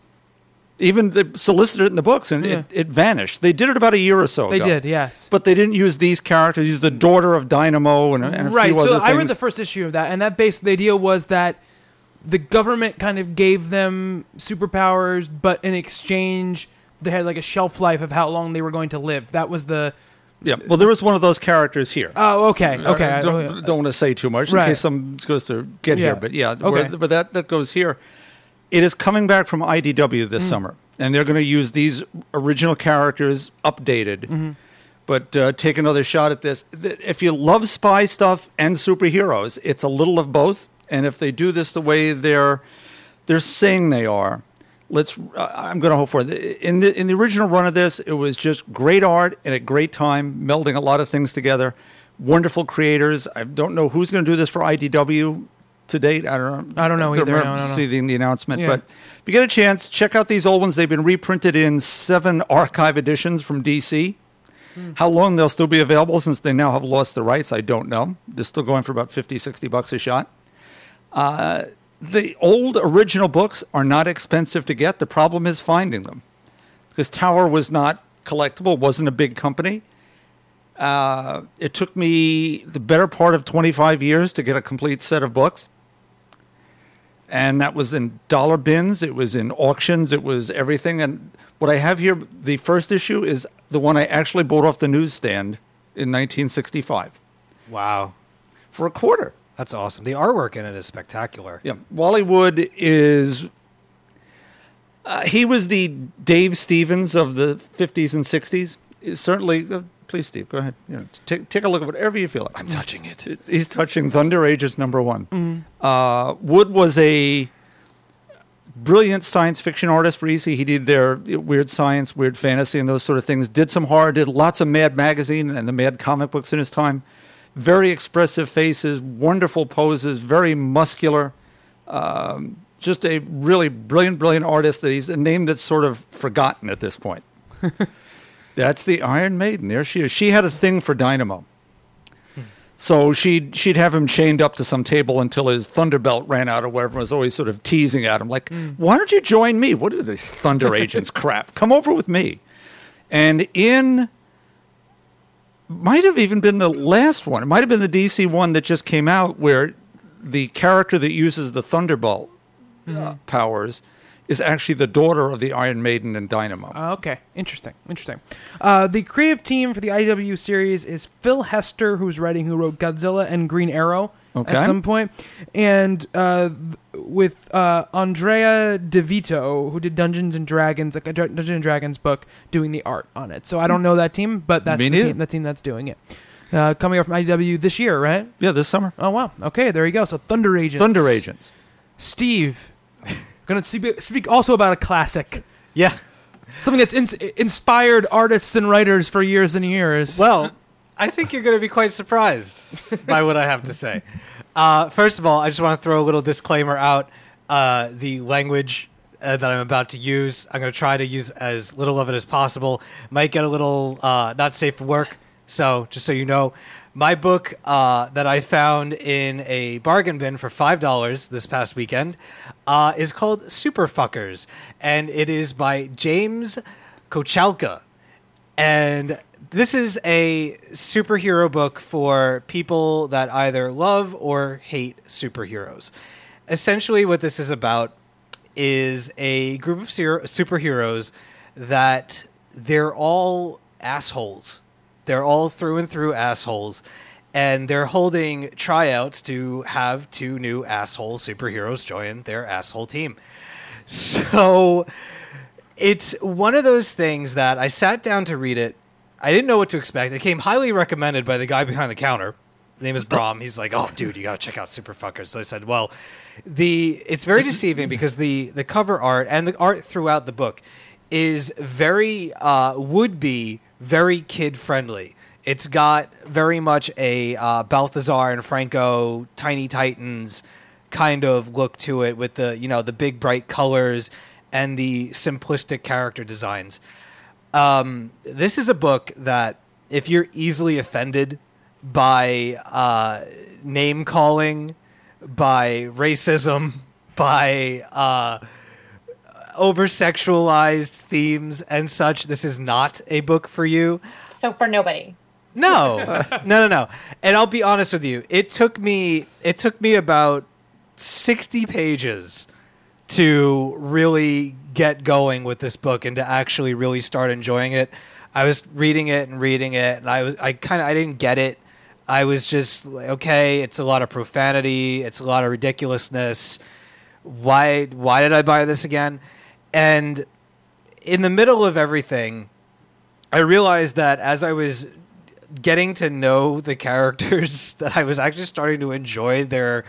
Even they solicited it in the books, and Mm-hmm. Yeah. it, it vanished. They did it about a year or so They ago. did, yes. But they didn't use these characters. Used the daughter of Dynamo and, a- and right. So I read the first issue of that, and that base the idea was that the government kind of gave them superpowers, but in exchange they had like a shelf life of how long they were going to live. That was the. Yeah. Well, there was one of those characters here. Oh, okay, okay. I I- don't, don't want to say too much Right. in case someone goes to get Yeah. here. But yeah, Okay. where- but that, that goes here. It is coming back from IDW this Mm. summer, and they're going to use these original characters updated. Mm-hmm. But uh, take another shot at this. If you love spy stuff and superheroes, it's a little of both. And if they do this the way they're they're saying they are, let's. Uh, I'm going to hope for it. In the in the original run of this, it was just great art and a great time, melding a lot of things together. Wonderful creators. I don't know who's going to do this for IDW to date. I don't know. I don't know either. No, no, no. seeing the announcement, Yeah. but if you get a chance, check out these old ones. They've been reprinted in seven archive editions from DC. Hmm. How long they'll still be available since they now have lost the rights, I don't know. They're still going for about 50, 60 bucks a shot. Uh, the old original books are not expensive to get. The problem is finding them because Tower was not collectible, wasn't a big company. Uh, it took me the better part of 25 years to get a complete set of books. And that was in dollar bins, it was in auctions, it was everything. And what I have here, the first issue, is the one I actually bought off the newsstand in 1965. Wow. for a quarter. That's awesome. The artwork in it is spectacular. Yeah, Wally Wood is. Uh, he was the Dave Stevens of the 50s and 60s. He's certainly, uh, please, Steve, go ahead. You know, take, take a look at whatever you feel like. I'm touching it. He's touching Thunder Agents number one. Uh, Wood was a brilliant science fiction artist for EC. He did their weird science, weird fantasy, and those sort of things. Did some horror, did lots of Mad magazine and the Mad comic books in his time. Very expressive faces, wonderful poses, very muscular. Um, just a really brilliant, brilliant artist. That he's a name that's sort of forgotten at this point. That's the Iron Maiden. There she is. She had a thing for Dynamo. So she'd she'd have him chained up to some table until his Thunderbelt ran out or whatever. Was always sort of teasing at him, like, "Why don't you join me? What are these Thunder Agents crap? Come over with me." And in might have even been the last one. It might have been the DC one that just came out, where the character that uses the Thunderbolt uh, powers is actually the daughter of the Iron Maiden and Dynamo. Uh, okay, interesting, interesting. Uh, the creative team for the IW series is Phil Hester, who's writing, who wrote Godzilla and Green Arrow Okay. at some point, and uh, with uh, Andrea Di Vito, who did Dungeons and Dragons, like a Dr- Dungeons and Dragons book, doing the art on it. So I don't know that team, but that's Me the neither. team, the team that's doing it. Uh, coming up from IDW this year, right? yeah, this summer. Oh wow. Okay, there you go. So Thunder Agents. Thunder Agents. Steve, gonna speak, speak also about a classic. Yeah. Something that's ins- inspired artists and writers for years and years. Well, I think you're going to be quite surprised by what I have to say. Uh, first of all, I just want to throw a little disclaimer out. Uh, the language uh, that I'm about to use, I'm going to try to use as little of it as possible. Might get a little uh, not safe for work. So, just so you know, my book uh, that I found in a bargain bin for $5 this past weekend is called Super Fuckers. And it is by James Kochalka. And this is a superhero book for people that either love or hate superheroes. Essentially, what this is about is a group of ser- superheroes that they're all assholes. They're all through and through assholes. And they're holding tryouts to have two new asshole superheroes join their asshole team. So it's one of those things that I sat down to read it. I didn't know what to expect. It came highly recommended by the guy behind the counter. His name is Brom. He's like, "Oh, dude, you got to check out Super Fuckers." So I said, "Well, the it's very deceiving because the the cover art and the art throughout the book is very uh, would be very kid friendly. It's got very much a uh, Baltazar and Franco Tiny Titans kind of look to it with the you know the big bright colors and the simplistic character designs. Um, this is a book that if you're easily offended by uh, name calling, by racism, by uh, over sexualized themes and such, this is not a book for you. So for nobody. No, no, no, no. And I'll be honest with you. It took me. It took me about sixty pages to really get going with this book and to actually really start enjoying it. I was reading it and reading it, and I was. I kind of. I didn't get it. I was just like, okay. It's a lot of profanity. It's a lot of ridiculousness. Why? Why did I buy this again? And in the middle of everything, I realized that as I was getting to know the characters, that I was actually starting to enjoy their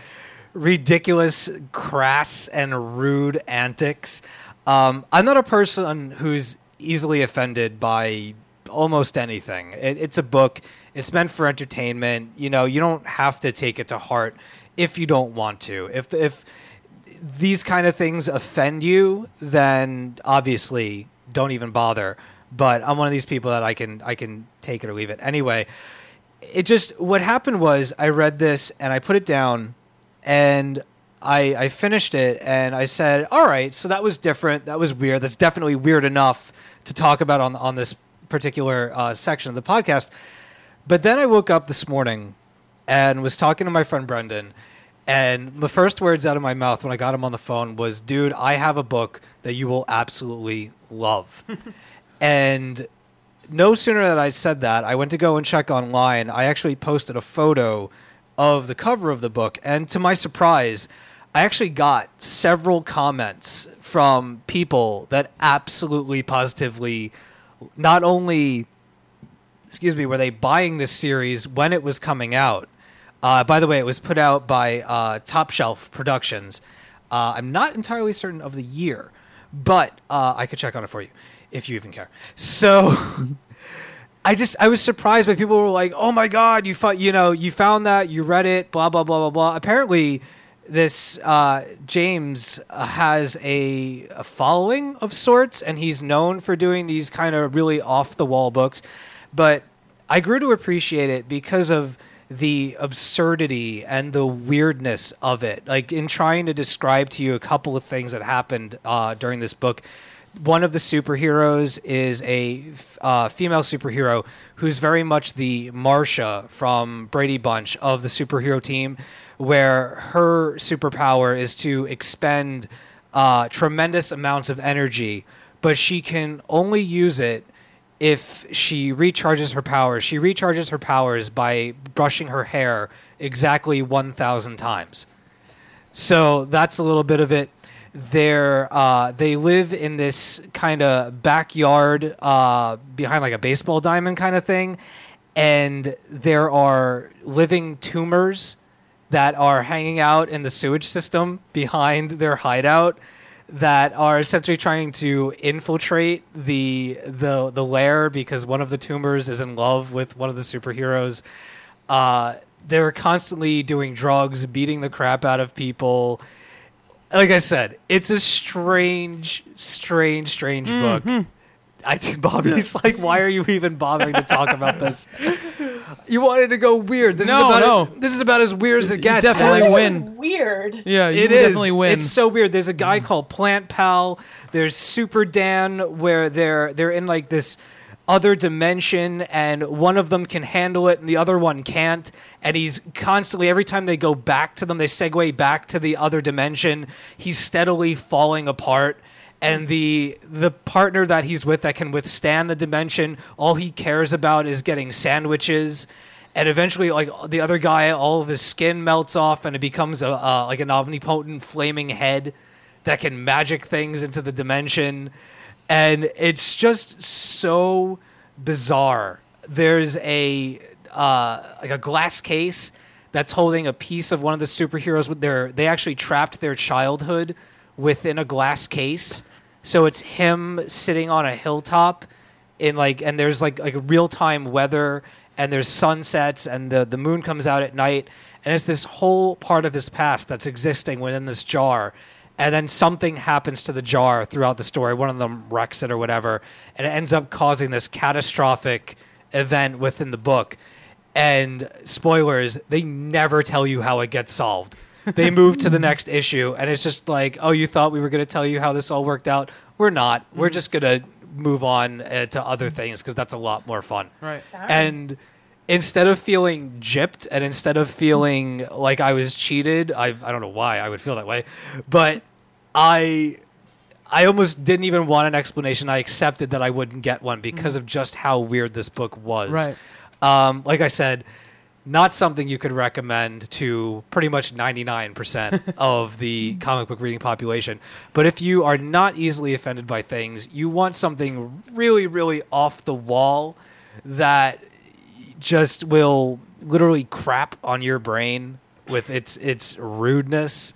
ridiculous, crass, and rude antics. Um, I'm not a person who's easily offended by almost anything. It, it's a book. It's meant for entertainment. You know, you don't have to take it to heart if you don't want to. If if these kind of things offend you, then obviously don't even bother. But I'm one of these people that I can I can take it or leave it. Anyway, it just what happened was I read this and I put it down and I I finished it and I said, "All right, so that was different. That was weird. That's definitely weird enough to talk about on on this particular uh, section of the podcast." But then I woke up this morning and was talking to my friend Brendan and the first words out of my mouth when I got him on the phone was, "Dude, I have a book that you will absolutely love." and no sooner that I said that, I went to go and check online. I actually posted a photo of the cover of the book. And to my surprise, I actually got several comments from people that absolutely positively not only excuse me, were they buying this series when it was coming out? Uh, by the way, it was put out by uh, Top Shelf Productions. Uh, I'm not entirely certain of the year, but uh, I could check on it for you if you even care. So. I just I was surprised by people were like, "Oh my god, you found you know you found that you read it, blah blah blah blah blah." Apparently, this uh, James uh, has a, a following of sorts, and he's known for doing these kind of really off the wall books. But I grew to appreciate it because of the absurdity and the weirdness of it. Like in trying to describe to you a couple of things that happened uh, during this book. One of the superheroes is a uh, female superhero who's very much the Marcia from Brady Bunch of the superhero team, where her superpower is to expend uh, tremendous amounts of energy, but she can only use it if she recharges her powers. She recharges her powers by brushing her hair exactly 1,000 times. So that's a little bit of it. They're, uh, they live in this kind of backyard uh, behind like a baseball diamond kind of thing. And there are living tumors that are hanging out in the sewage system behind their hideout that are essentially trying to infiltrate the the the lair because one of the tumors is in love with one of the superheroes. Uh, they're constantly doing drugs, beating the crap out of people. Like I said, it's a strange, strange, strange book. Mm-hmm. I think Bobby's like, why are you even bothering to talk about this? You wanted to go weird. This No, is about no. this is about as weird as it gets. man. definitely That win. was weird. Yeah, you It can is. definitely win. It's so weird. There's a guy mm. called Plant Pal. There's Super Dan, where they're they're in like this other dimension, and one of them can handle it, and the other one can't. And he's constantly every time they go back to them, they segue back to the other dimension. He's steadily falling apart. And the the partner that he's with that can withstand the dimension, all he cares about is getting sandwiches and eventually like the other guy all of his skin melts off and it becomes a like an omnipotent flaming head that can magic things into the dimension and it's just so bizarre. There's a uh, like a glass case that's holding a piece of one of the superheroes with their they actually trapped their childhood within a glass case. So it's him sitting on a hilltop in like and there's like like real time weather and there's sunsets and the the moon comes out at night. And it's this whole part of his past that's existing within this jar and then something happens to the jar throughout the story. One of them wrecks it or whatever. And it ends up causing this catastrophic event within the book. And spoilers they never tell you how it gets solved. They move to the next issue and it's just like oh you thought we were going to tell you how this all worked out? We're not. We're just going to move on uh, to other things because that's a lot more fun. Right. and instead of feeling gypped and instead of feeling like I was cheated, I I don't know why I would feel that way, but I I almost didn't even want an explanation. I accepted that I wouldn't get one because of just how weird this book was. Right. Um, like I said, not something you could recommend to pretty much 99% of the comic book reading population. But if you are not easily offended by things, you want something really, really off the wall that just will literally crap on your brain with its its rudeness.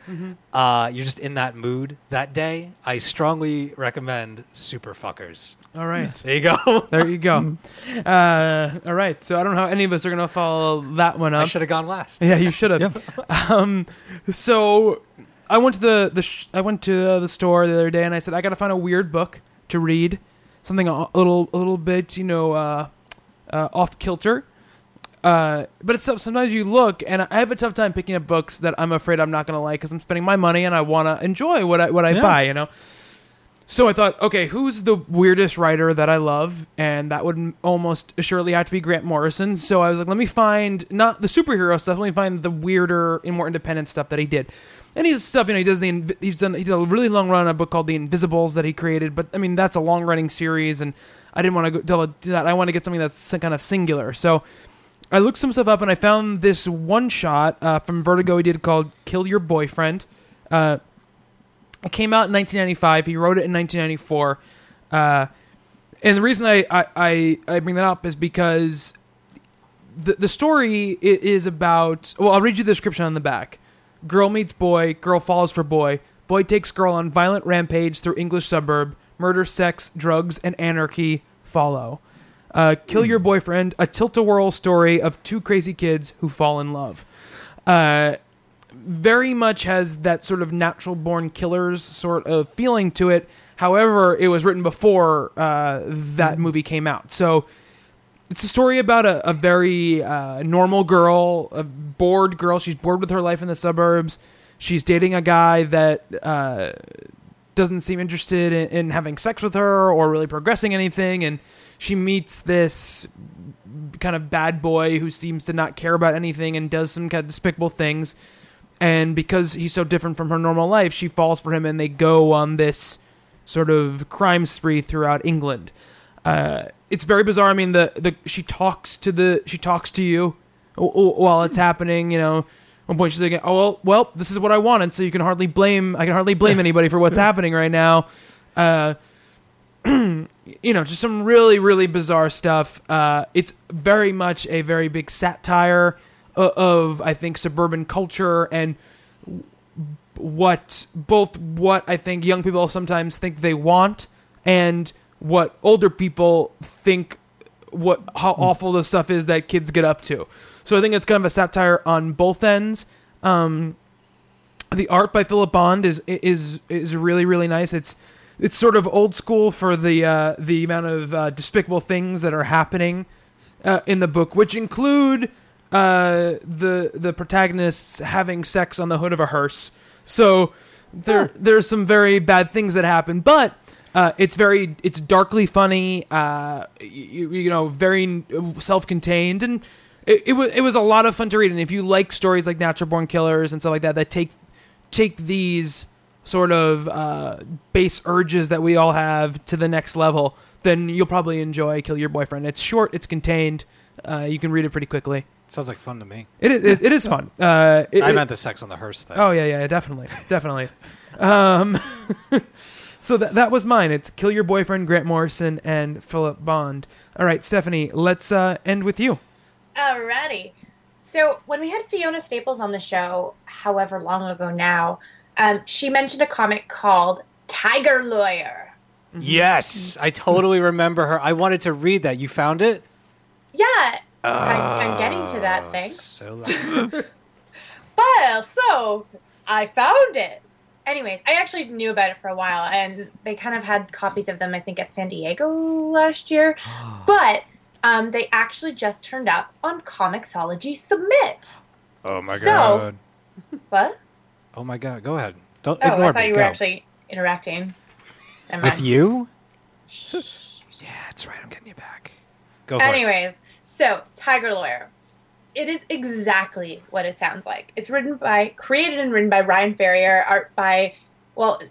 Uh, you're just in that mood that day. I strongly recommend Super Fuckers. All right. There you go. There you go. Uh, all right. So I don't know how any of us are gonna follow that one up. I should have gone last. Yeah, you should have. Um, so I went to the the sh- I went to the store the other day and I said I got to find a weird book to read, something a a little a little bit you know uh, uh, off kilter. Uh, but it's sometimes you look and I have a tough time picking up books that I'm afraid I'm not gonna like because I'm spending my money and I want to enjoy what I what I Yeah. buy, you know. So I thought, okay, who's the weirdest writer that I love? And that would almost assuredly have to be Grant Morrison. So I was like, let me find not the superhero stuff, let me find the weirder and more independent stuff that he did. And he's stuff, you know, he does the he's done he did a really long run on a book called The Invisibles that he created, but I mean that's a long running series, and I didn't want to go do that. I want to get something that's kind of singular. So I looked some stuff up and I found this one shot uh, from Vertigo he did called "Kill Your Boyfriend." Uh, it came out in 1995. He wrote it in 1994. Uh, and the reason I, I, I, bring that up is because the the story is about. Well, I'll read you the description on the back. Girl meets boy. Girl falls for boy. Boy takes girl on violent rampage through English suburb. Murder, sex, drugs, and anarchy follow. Uh, Kill Your Boyfriend, a tilt-a-whirl story of two crazy kids who fall in love. Uh, very much has that sort of natural born killers sort of feeling to it. However, it was written before uh, that movie came out. So it's a story about a, a very uh, normal girl, a bored girl. She's bored with her life in the suburbs. She's dating a guy that uh, doesn't seem interested in, in having sex with her or really progressing anything. And she meets this kind of bad boy who seems to not care about anything and does some kind of despicable things. And because he's so different from her normal life, she falls for him and they go on this sort of crime spree throughout England. Uh, it's very bizarre. I mean, the, the she talks to the she talks to you while it's happening. You know, at one point she's like, "Oh well, well, this is what I wanted." So you can hardly blame I can hardly blame anybody for what's happening right now. Uh, you know, just some really, really bizarre stuff. Uh, it's very much a very big satire of, of, I think, suburban culture and what both what I think young people sometimes think they want and what older people think what how awful the stuff is that kids get up to. So I think it's kind of a satire on both ends. Um, the art by Philip Bond is is is really really nice. It's it's sort of old school for the uh, the amount of uh, despicable things that are happening uh, in the book, which include uh, the the protagonists having sex on the hood of a hearse. So there there's some very bad things that happen, but uh, it's very it's darkly funny. Uh, you, you know, very self-contained, and it, it was it was a lot of fun to read. And if you like stories like Natural Born Killers and stuff like that, that take take these sort of uh, base urges that we all have to the next level, then you'll probably enjoy Kill Your Boyfriend. It's short, it's contained. Uh, you can read it pretty quickly. Sounds like fun to me. It is, it, it is fun. Uh, it- I meant the sex on the hearse thing. Oh yeah, yeah, definitely, definitely. Um, so that that was mine. It's Kill Your Boyfriend, Grant Morrison, and Philip Bond. All right, Stephanie, let's uh, end with you. Alrighty. So when we had Fiona Staples on the show, however long ago now, um, she mentioned a comic called Tiger Lawyer. Yes, I totally remember her. I wanted to read that. You found it? Yeah, I, I'm getting to that thing. So loud. Well, so I found it. Anyways, I actually knew about it for a while, and they kind of had copies of them, I think, at San Diego last year. but um, they actually just turned up on Comixology Submit. oh my So- god. What? Oh my god. Go ahead. Don't Oh, ignore I thought me. you were Go. actually interacting. Never with mind. you. yeah, that's right. I'm getting you back. Go for it. Anyways, so Tiger Lawyer. It is exactly what it sounds like. It's written by, created and written by Ryan Ferrier, art by, well,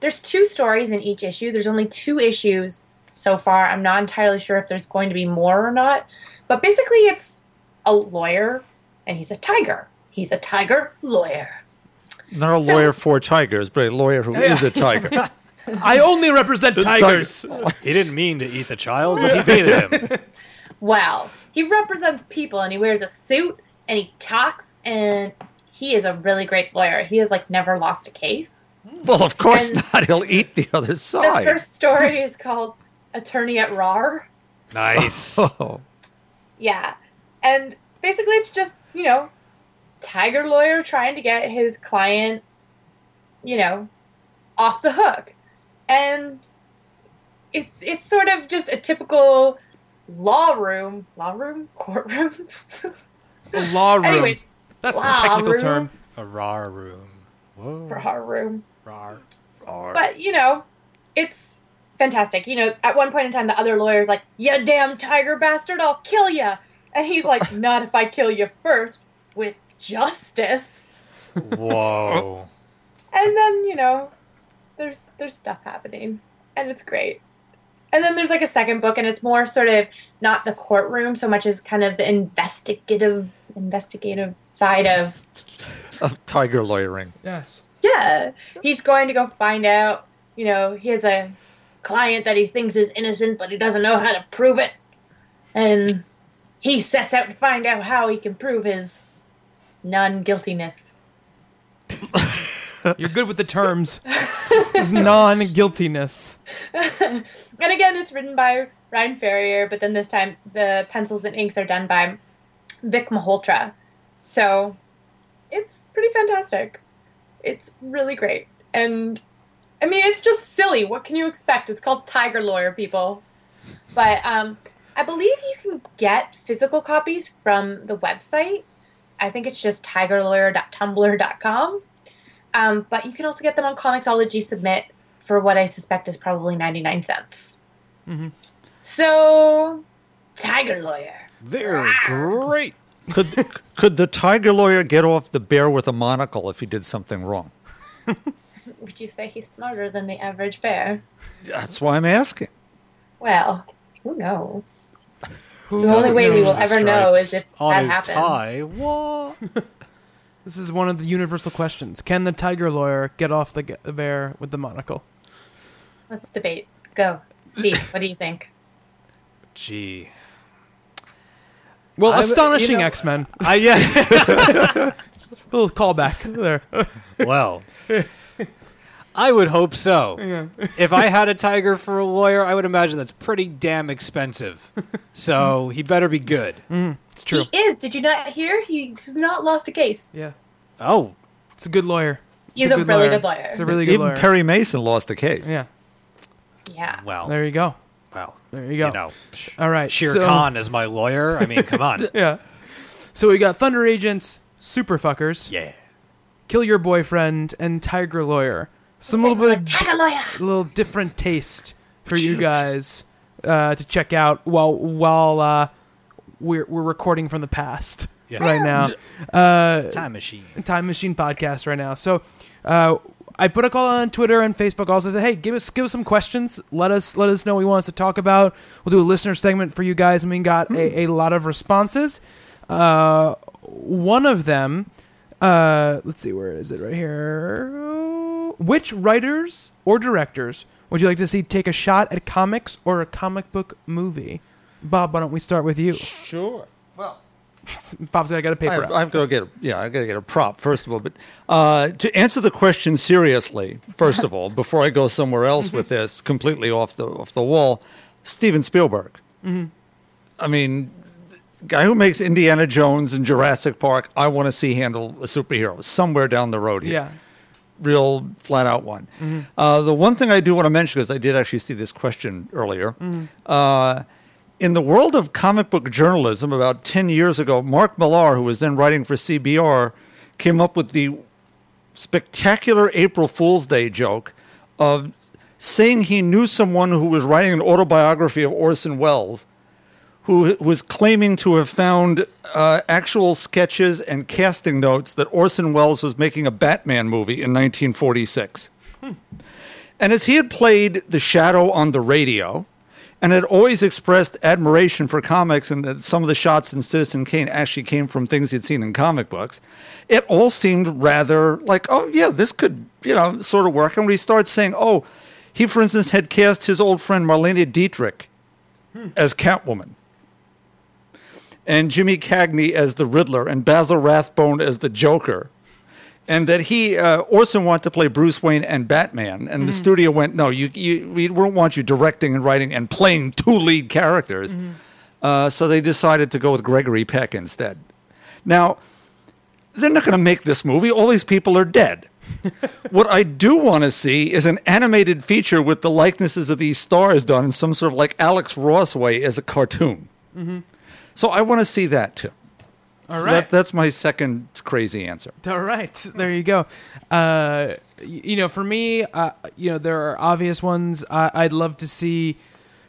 there's two stories in each issue. There's only two issues so far. I'm not entirely sure if there's going to be more or not. But basically, it's a lawyer and he's a tiger. He's a tiger lawyer. Not a lawyer for tigers, but a lawyer who is a tiger. I only represent tigers. He didn't mean to eat the child, but he baited him. Well, he represents people and he wears a suit and he talks and he is a really great lawyer. He has like never lost a case. well, of course And- not. He'll eat the other side. The side. first story is called Attorney at RAR. Nice. Oh. Yeah. And basically it's just, you know, tiger lawyer trying to get his client, you know, off the hook. And it, it's sort of just a typical law room, law room, courtroom. A law room. Anyways, That's the law technical room. term. A rar room. Whoa. RAR room. Rar. But you know, it's fantastic. You know, at one point in time, the other lawyer's like, "You damn tiger bastard, I'll kill ya," and he's like, "Not if I kill you first with justice." Whoa. And then you know, there's there's stuff happening, and it's great. and then there's like a second book, and it's more sort of not the courtroom so much as kind of the investigative investigative side of Of tiger lawyering. Yes. yeah. He's going to go find out. You know, he has a client that he thinks is innocent, but he doesn't know how to prove it, and he sets out to find out how he can prove his non-guiltiness. You're good with the terms. Non-guiltiness. and again, it's written by Ryan Ferrier, but then this time the pencils and inks are done by Vic Malhotra. So it's pretty fantastic. It's really great. And I mean, it's just silly. What can you expect? It's called Tiger Lawyer, people. But um, I believe you can get physical copies from the website. I think it's just tigerlawyer.tumblr.com. Um, but you can also get them on Comixology Submit for what I suspect is probably 99 cents. So, Tiger Lawyer. They're great. Could could the tiger lawyer get off the bear with a monocle if he did something wrong? Would you say he's smarter than the average bear? That's why I'm asking. Well, who knows? Who The only way we will ever know is if on that his happens. tie. What? This is one of the universal questions. Can the tiger lawyer get off the, g- bear with the monocle? Let's debate. Go. Steve, what do you think? Gee. Well, I'm- astonishing you know- X-Men. I yeah. little callback there. well, I would hope so. yeah. If I had a tiger for a lawyer, I would imagine that's pretty damn expensive. So he better be good. Mm-hmm. It's true. He is. Did you not hear? He has not lost a case. Yeah. Oh, It's a good lawyer. He's It's a, really good lawyer. It's a really good Even lawyer. Perry Mason lost a case. yeah. yeah. well, There you go. well, There you go. you know, All right. Shere so- Khan is my lawyer. I mean, come on. Yeah. So we got Thunder Agents, Super Fuckers, Yeah. Kill Your Boyfriend, and Tiger Lawyer. Some little bit of a little different taste for you guys uh, to check out while while uh, we're we're recording from the past Yeah. right now. Uh, Time machine. Time Machine podcast right now. So uh, I put a call on Twitter and Facebook. Also said, hey, give us give us some questions. Let us let us know what you want us to talk about. We'll do a listener segment for you guys, and we got a, a lot of responses. Uh, one of them, uh, let's see, where is it? Right here. Which writers or directors would you like to see take a shot at comics or a comic book movie? Bob, why don't we start with you? Sure. Well, Bob's got to get a paper I've, out. I've got to get a, yeah, I got to get a prop first of all. But uh, to answer the question seriously, first of all, before I go somewhere else with this, completely off the off the wall, Steven Spielberg. I mean, guy who makes Indiana Jones and Jurassic Park, I want to see handle a superhero somewhere down the road here. yeah. Real flat out one. Uh, the one thing I do want to mention, because I did actually see this question earlier, uh, in the world of comic book journalism, about 10 years ago, Mark Millar, who was then writing for CBR, came up with the spectacular April Fool's Day joke of saying he knew someone who was writing an autobiography of Orson Welles who was claiming to have found uh, actual sketches and casting notes that Orson Welles was making a Batman movie in 1946. And as he had played The Shadow on the radio and had always expressed admiration for comics and that some of the shots in Citizen Kane actually came from things he'd seen in comic books, it all seemed rather like, oh, yeah, this could, you know, sort of work. And when he starts saying, oh, he, for instance, had cast his old friend Marlene Dietrich as Catwoman and Jimmy Cagney as the Riddler and Basil Rathbone as the Joker. And that he uh, Orson wanted to play Bruce Wayne and Batman, and the studio went, "No, you, you, we don't want you directing and writing and playing two lead characters." Uh, so they decided to go with Gregory Peck instead. Now, they're not going to make this movie. All these people are dead. what I do want to see is an animated feature with the likenesses of these stars done in some sort of like Alex Ross way as a cartoon. So I want to see that too. All So right. that, that's my second crazy answer. All right, there you go. Uh, you know, for me, uh, you know, there are obvious ones. I- I'd love to see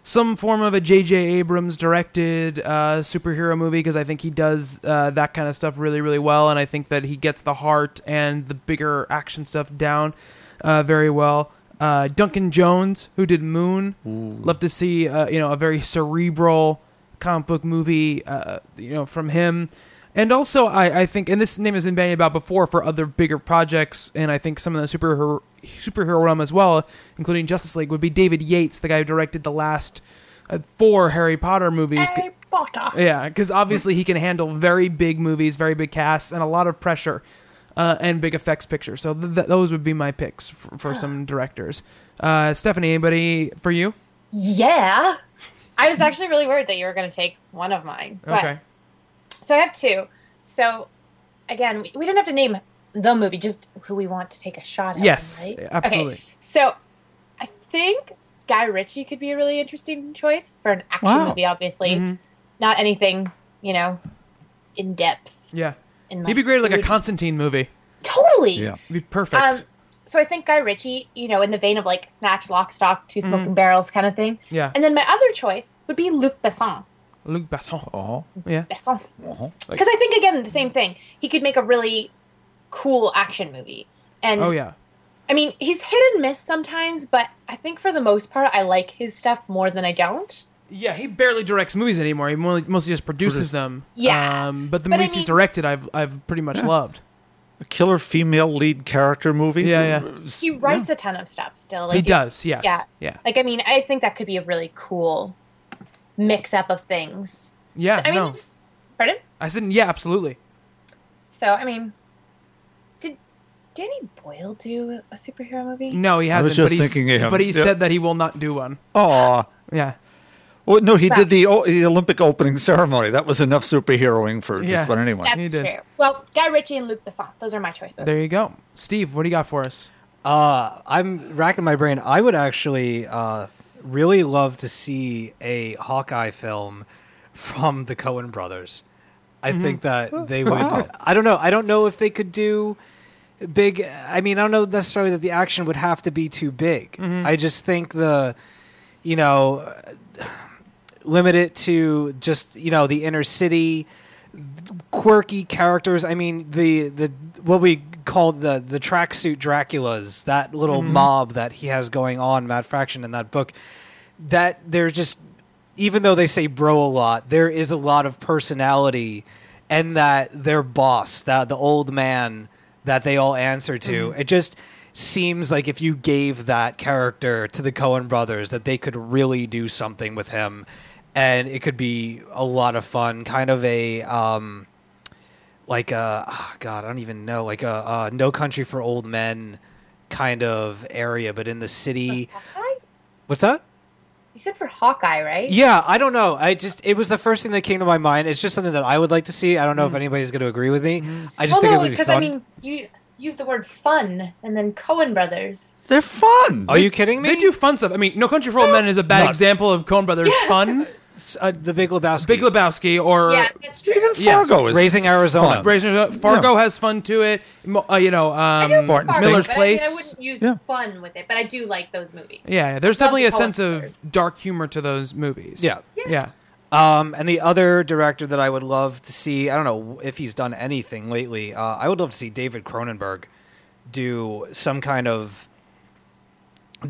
some form of a J.J. Abrams directed uh, superhero movie because I think he does uh, that kind of stuff really, really well, and I think that he gets the heart and the bigger action stuff down uh, very well. Uh, Duncan Jones, who did Moon, love to see uh, you know a very cerebral comic book movie, uh, you know, from him. And also, I, I think, and this name has been bandied about before for other bigger projects, and I think some of the superhero superhero realm as well, including Justice League, would be David Yates, the guy who directed the last uh, four Harry Potter movies. Harry Potter. Yeah, because obviously he can handle very big movies, very big casts, and a lot of pressure, uh, and big effects pictures. So th- th- those would be my picks for, for some directors. Uh, Stephanie, anybody for you? Yeah. I was actually really worried that you were going to take one of mine. But, Okay. So I have two. So again, we, we didn't have to name the movie, just who we want to take a shot at. Yes, right? absolutely. Okay. So I think Guy Ritchie could be a really interesting choice for an action Wow. movie, obviously. Mhm. Not anything, you know, in depth. Yeah, In, he'd be great at like a. Constantine movie. Totally. Yeah. He'd be perfect. Um, so I think Guy Ritchie, you know, in the vein of like Snatch, Lock, Stock, Two Smoking Barrels kind of thing. yeah, And then my other choice would be Luc Besson. Luc Besson. Oh. Yeah, Besson. Uh-huh. Because I think again the same thing. He could make a really cool action movie. And oh yeah. I mean, he's hit and miss sometimes, but I think for the most part, I like his stuff more than I don't. Yeah, he barely directs movies anymore. He mostly just produces Produce- them. Yeah. um, but the But I movies he's directed, I've I've pretty much loved. A killer female lead character movie. Yeah, yeah. He writes a ton of stuff still. he does. Yes. Yeah. Yeah. Like I mean, I think that could be a really cool mix up of things. Yeah. I mean, no, pardon. I said yeah, absolutely. So I mean, did Danny Boyle do a superhero movie? No, he I was hasn't. just but he's- thinking of him. But he Yeah. said that he will not do one. Oh. Yeah. Well, no, he Right. did the, the Olympic opening ceremony. That was enough superheroing for just about anyone. That's He did. true. Well, Guy Ritchie and Luc Besson. Those are my choices. There you go. Steve, what do you got for us? Uh, I'm racking my brain. I would actually uh, really love to see a Hawkeye film from the Coen brothers. I think that they would. Wow. I don't know. I don't know if they could do big. I mean, I don't know necessarily that the action would have to be too big. I just think the, you know, limit it to just you know the inner city quirky characters. I mean, the the what we call the the tracksuit Draculas, that little mm-hmm. mob that he has going on, Matt Fraction in that book. That they're just, even though they say bro a lot, there is a lot of personality, and that their boss, that the old man that they all answer to, mm-hmm. it just seems like if you gave that character to the Coen brothers, that they could really do something with him, and it could be a lot of fun. Kind of a um, like a oh God, I don't even know, like a, uh No Country for Old Men kind of area, but in the city. What's that? You said for Hawkeye, right? Yeah, I don't know. I just it was the first thing that came to my mind. It's just something that I would like to see. I don't know if anybody's going to agree with me. I just well, think it would be fun. because. I mean, you use the word fun and then Coen Brothers. They're fun. Are you kidding me? They do fun stuff. I mean, No Country for Old Men is a bad Not- example of Coen Brothers fun. S- uh, the Big Lebowski. Big Lebowski or yes, that's true. Even Yes. Fargo is Raising Arizona. fun. Brazen- Fargo has fun to it. Mo- Uh, you know, I um, Barton Fargo, Miller's but Place. I, mean, I wouldn't use Yeah. fun with it, but I do like those movies. yeah, there's Love definitely the a sense Coen of brothers. dark humor to those movies. Yeah. yeah. Um, and the other director that I would love to see, I don't know if he's done anything lately. Uh, I would love to see David Cronenberg do some kind of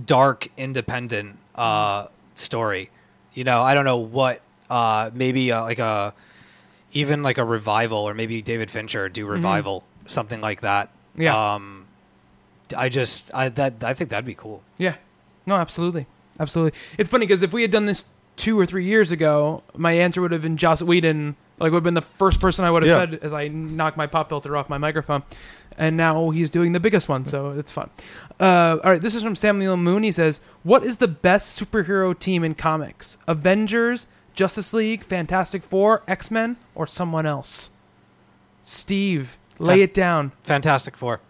dark, independent uh, story. You know, I don't know what. Uh, maybe uh, like a even like a revival, or maybe David Fincher do revival, something like that. Yeah. Um, I just I that I think that'd be cool. Yeah. No, absolutely. Absolutely. It's funny because if we had done this two or three years ago, my answer would have been Joss Whedon. Like, would have been the first person I would have Yeah. said as I knocked my pop filter off my microphone. And now he's doing the biggest one, so it's fun. Uh, all right, this is from Samuel Moon. He says, What is the best superhero team in comics? Avengers, Justice League, Fantastic Four, X Men, or someone else? Steve, lay Fa- it down. Fantastic Four.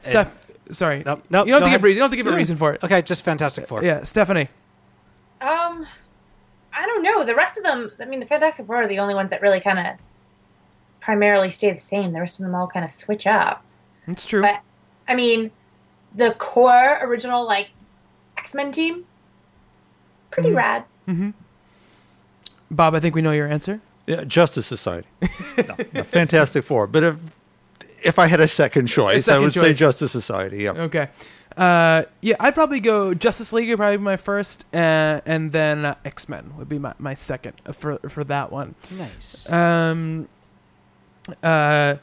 Steph, sorry. Nope, nope, you don't have go to give ahead. reason. You don't have to give a reason for it. Okay, just Fantastic Four. Yeah, Stephanie. Um, I don't know. The rest of them, I mean, the Fantastic Four are the only ones that really kind of primarily stay the same. The rest of them all kind of switch up. That's true. But I mean, the core original like X Men team, pretty Mm-hmm. rad. Bob, I think we know your answer. Yeah, Justice Society. no, no, Fantastic Four. But if if I had a second choice, I second would say. Justice Society. Yeah. Okay. Uh, yeah, I'd probably go Justice League would probably be my first, uh, and then uh, X Men would be my, my second for for that one. Nice. Um, uh,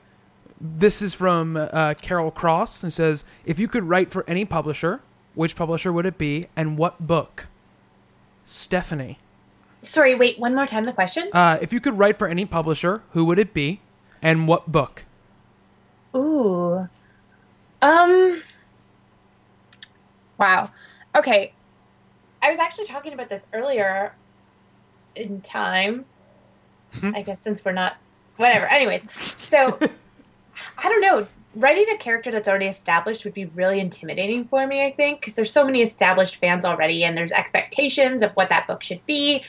this is from uh, Carol Cross, who says, "If you could write for any publisher, which publisher would it be, and what book?" Stephanie, Sorry, wait, one more time the question. uh, if you could write for any publisher, who would it be, and what book? Ooh. Um. Wow. Okay. I was actually talking about this earlier in time. I guess since we're not. Whatever. Anyways, so I don't know. Writing a character that's already established would be really intimidating for me, I think, because there's so many established fans already and there's expectations of what that book should be.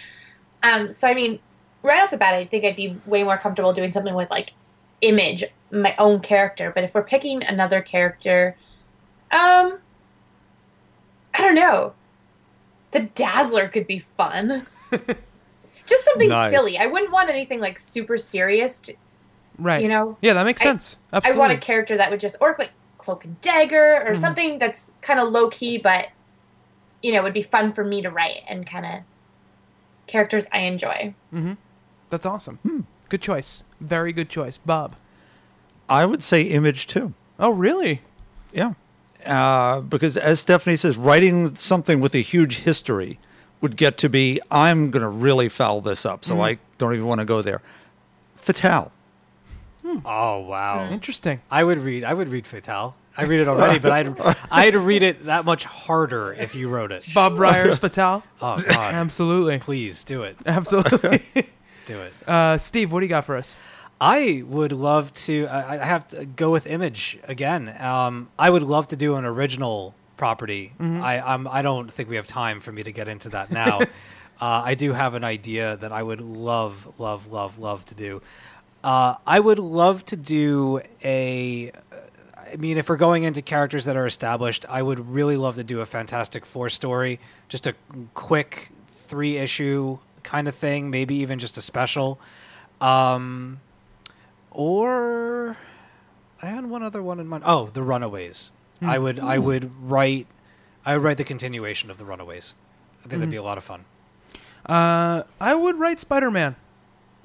Um, so, I mean, right off the bat, I think I'd be way more comfortable doing something with like image, my own character. But if we're picking another character, um, I don't know. The Dazzler could be fun. Just something Nice. silly. I wouldn't want anything like super serious. To, Right. You know, Yeah, that makes I- sense. Absolutely. I want a character that would just, or like Cloak and Dagger, or Mhm. something that's kind of low key, but you know, would be fun for me to write and kind of characters I enjoy. Mm-hmm. That's awesome. Hmm. Good choice. Very good choice, Bob. I would say Image too. Oh, really? Yeah. Uh, because as Stephanie says, writing something with a huge history would get to be, I'm going to really foul this up. So I don't even want to go there. Fatale. Oh wow. Interesting. I would read. I would read Fatale. I read it already, but I'd I'd read it that much harder if you wrote it. Bob Reyer's Fatale. Oh God! Absolutely. Please do it. Absolutely. Do it. uh, Steve, what do you got for us? I would love to. I I have to go with Image again. Um, I would love to do an original property. I I'm, I don't think we have time for me to get into that now. uh, I do have an idea that I would love, love, love, love to do. Uh, I would love to do a. I mean, if we're going into characters that are established, I would really love to do a Fantastic Four story, just a quick three issue kind of thing, maybe even just a special. Um, or I had one other one in mind. Oh, the Runaways. I would I would write I would write the continuation of the Runaways. I think that'd be a lot of fun. Uh, I would write Spider Man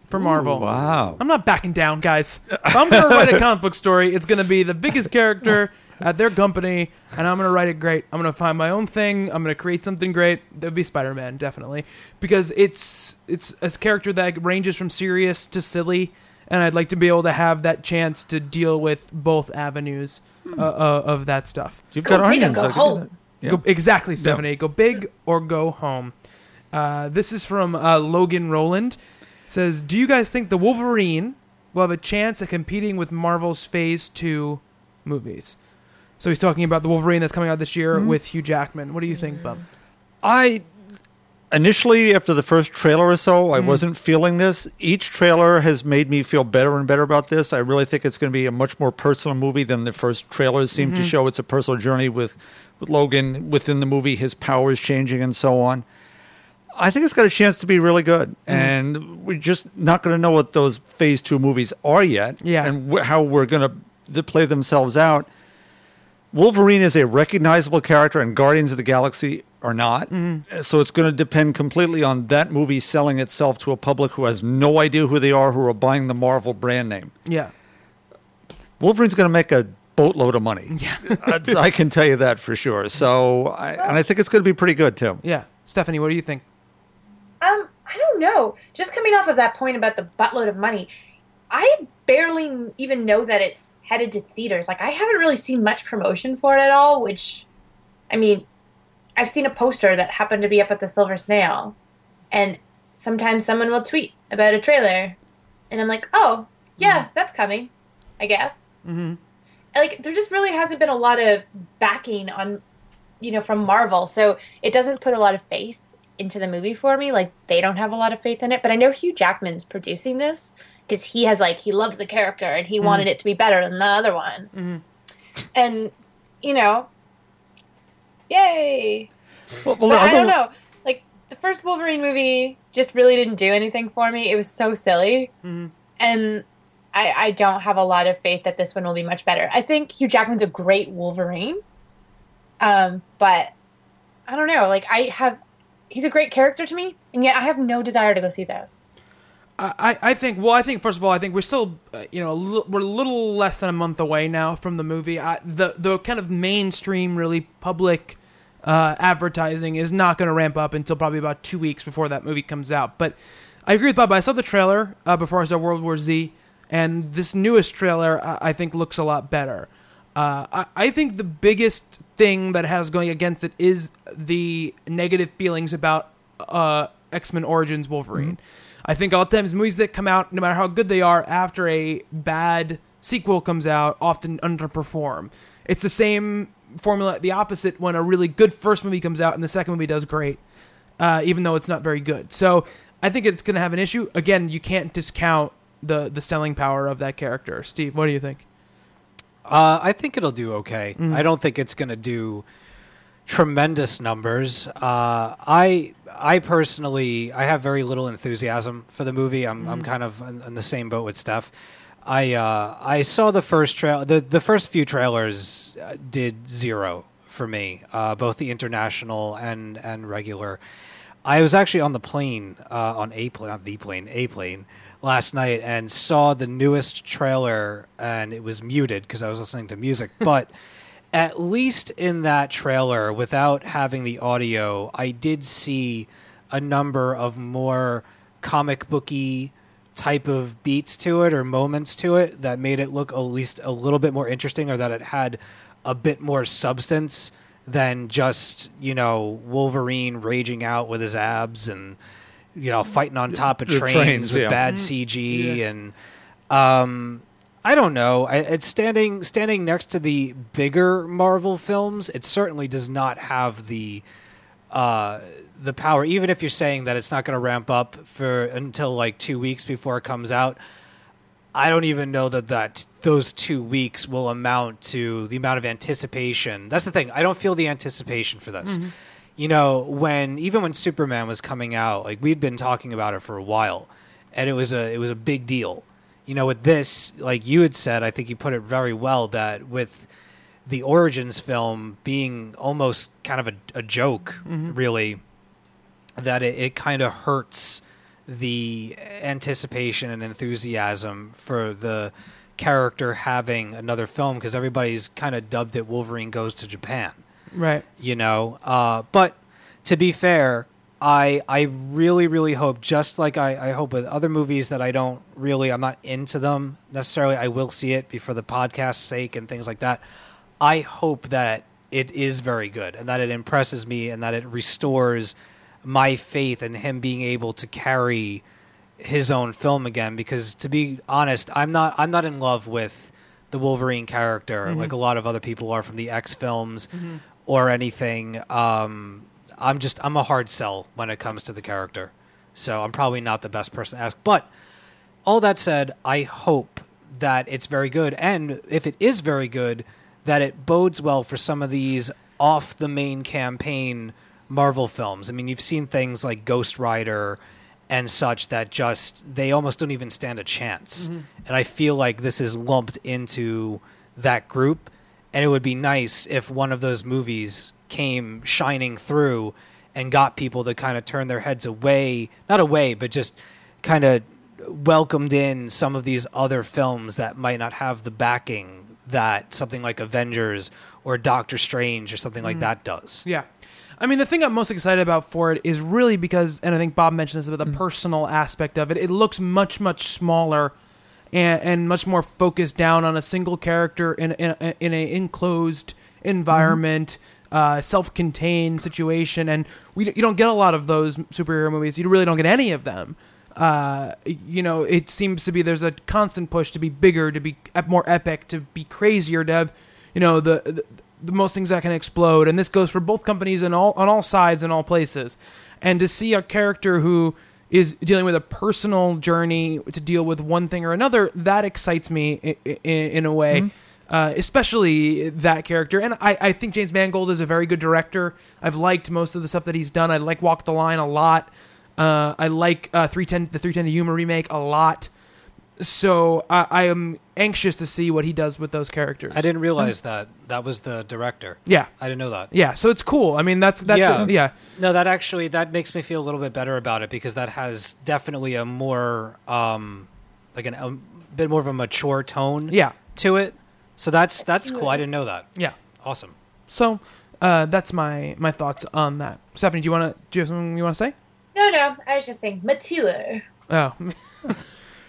for Marvel. Wow. I'm not backing down, guys. If I'm going to write a comic book story, it's going to be the biggest character at their company, and I'm going to write it great. I'm going to find my own thing. I'm going to create something great. That would be Spider-Man, definitely, because it's it's a character that ranges from serious to silly, and I'd like to be able to have that chance to deal with both avenues uh, uh, of that stuff. You've Go got big or onions. go I home. that. Yeah. Go, exactly, Stephanie. Go big or go home. Uh, this is from uh, Logan Roland. Says, do you guys think the Wolverine will have a chance at competing with Marvel's Phase Two movies? So he's talking about the Wolverine that's coming out this year mm-hmm. with Hugh Jackman. What do you think, Bub? I initially after the first trailer or so, I mm-hmm. wasn't feeling this. Each trailer has made me feel better and better about this. I really think it's going to be a much more personal movie than the first trailers seem to mm-hmm. show. It's a personal journey with with Logan within the movie, his powers changing and so on. I think it's got a chance to be really good, mm-hmm. and we're just not going to know what those Phase Two movies are yet, Yeah. and wh- how we're going to play themselves out. Wolverine is a recognizable character, and Guardians of the Galaxy are not. Mm-hmm. So it's going to depend completely on that movie selling itself to a public who has no idea who they are, who are buying the Marvel brand name. Yeah. Wolverine's going to make a boatload of money. Yeah. I can tell you that for sure. So, I, and I think it's going to be pretty good too. Yeah. Stephanie, what do you think? Um, I don't know. Just coming off of that point about the buttload of money, I barely even know that it's headed to theaters. Like I haven't really seen much promotion for it at all, which I mean, I've seen a poster that happened to be up at the Silver Snail, and sometimes someone will tweet about a trailer, and I'm like, "Oh, yeah, that's coming." I guess. Mm-hmm. like there just really hasn't been a lot of backing on you know from marvel so it doesn't put a lot of faith into the movie for me like they don't have a lot of faith in it but i know hugh jackman's producing this because he has like he loves the character and he wanted it to be better than the other one Mhm. and you know yay Well, well, i don't know like the first wolverine movie just really didn't do anything for me it was so silly Mhm. and I, I don't have a lot of faith that this one will be much better. I think Hugh Jackman's a great Wolverine, um, but I don't know. Like I have, he's a great character to me, and yet I have no desire to go see this. I, I think well I think first of all I think we're still uh, you know we're a little less than a month away now from the movie. I, the the kind of mainstream really public uh, advertising is not going to ramp up until probably about two weeks before that movie comes out. But I agree with Bob. I saw the trailer uh, before I saw World War Z and this newest trailer I, I think looks a lot better uh, I, I think the biggest thing that has going against it is the negative feelings about uh, X Men Origins Wolverine. I think a lot of times movies that come out, no matter how good they are, after a bad sequel comes out, often underperform. It's the same formula, the opposite, when a really good first movie comes out and the second movie does great, uh, even though it's not very good. So I think it's going to have an issue. Again, you can't discount the the selling power of that character. Steve, what do you think? Uh, I think it'll do okay. I don't think it's going to do tremendous numbers. Uh, I I personally I have very little enthusiasm for the movie. I'm I'm kind of in, in the same boat with Steph. I uh, I saw the first trail the the first few trailers uh, did zero for me, uh, both the international and and regular. I was actually on the plane uh, on a plane, not the plane, a plane last night, and saw the newest trailer, and it was muted because I was listening to music. But at least in that trailer, without having the audio, I did see a number of more comic booky type of beats to it or moments to it that made it look at least a little bit more interesting, or that it had a bit more substance than just you know Wolverine raging out with his abs and you know fighting on top of trains, trains, with yeah. bad CG and um I don't know. I, it's standing standing next to the bigger Marvel films. It certainly does not have the uh, the power. Even if you're saying that it's not going to ramp up for until like two weeks before it comes out, I don't even know that that those two weeks will amount to the amount of anticipation. That's the thing. I don't feel the anticipation for this. You know, when even when Superman was coming out, like we'd been talking about it for a while, and it was a it was a big deal. You know, with this, like you had said, I think you put it very well that with the origins film being almost kind of a, a joke, mm-hmm. really, that it, it kind of hurts the anticipation and enthusiasm for the character having another film because everybody's kind of dubbed it Wolverine Goes to Japan Right. you know. Uh, but to be fair, I I really really hope, just like I, I hope with other movies that I don't really I'm not into them necessarily. I will see it for the podcast's sake and things like that. I hope that it is very good and that it impresses me and that it restores my faith in him being able to carry his own film again because to be honest i'm not i'm not in love with the wolverine character like a lot of other people are from the x films or anything um i'm just i'm a hard sell when it comes to the character so i'm probably not the best person to ask but all that said, I hope that it's very good. And if it is very good, that it bodes well for some of these off the main campaign Marvel films. I mean, you've seen things like Ghost Rider and such that just, they almost don't even stand a chance. And I feel like this is lumped into that group. And it would be nice if one of those movies came shining through and got people to kind of turn their heads away, not away, but just kind of welcomed in some of these other films that might not have the backing that something like Avengers or Doctor Strange or something like mm. that does. Yeah. I mean, the thing I'm most excited about for it is really because, and I think Bob mentioned this about the mm. personal aspect of it. It looks much, much smaller and, and much more focused down on a single character in in, in a enclosed environment, uh, self-contained situation, and we you don't get a lot of those superhero movies. You really don't get any of them. Uh, you know, it seems to be there's a constant push to be bigger, to be more epic, to be crazier, to have you know the, the the most things that can explode, and this goes for both companies and all on all sides and all places. And to see a character who is dealing with a personal journey to deal with one thing or another, that excites me in, in, in a way. Uh, especially that character, and I, I think James Mangold is a very good director. I've liked most of the stuff that he's done. I like Walk the Line a lot. Uh, I like uh, 310, the 310 to Yuma remake a lot. So I, I am anxious to see what he does with those characters. I didn't realize that that was the director. Yeah, I didn't know that. yeah. So it's cool. I mean, that's that's Yeah. yeah. No, that actually that makes me feel a little bit better about it because that has definitely a more um like an, a bit more of a mature tone Yeah. to it. So that's that's cool. I didn't know that. yeah. Awesome. So uh, that's my my thoughts on that. Stephanie, do you want to do you have something you want to say? No, no, I was just saying mature. Oh,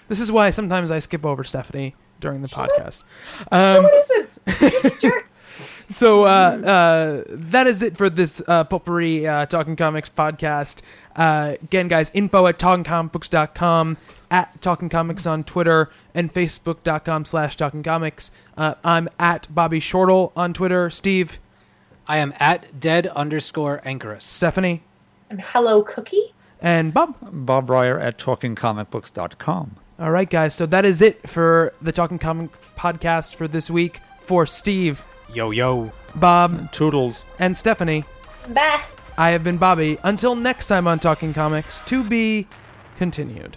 this is why sometimes I skip over Stephanie during the podcast. Um, Listen, just a so uh, uh, that is it for this uh, potpourri uh, Talking Comics podcast. Uh, again, guys, info at talkingcomicbooks.com, at Talking Comics on Twitter, and facebook.com slash Talking Comics. Uh, I'm at Bobby Shortle on Twitter. Steve, I am at dead underscore anchorus. Stephanie, I'm Hello Cookie. and Bob. Bob Reyer at talkingcomicbooks.com. All right, guys. So that is it for the Talking Comics podcast for this week. For Steve, Yo yo. Bob, Toodles. and Stephanie, Bye. I have been Bobby. Until next time on Talking Comics, to be continued.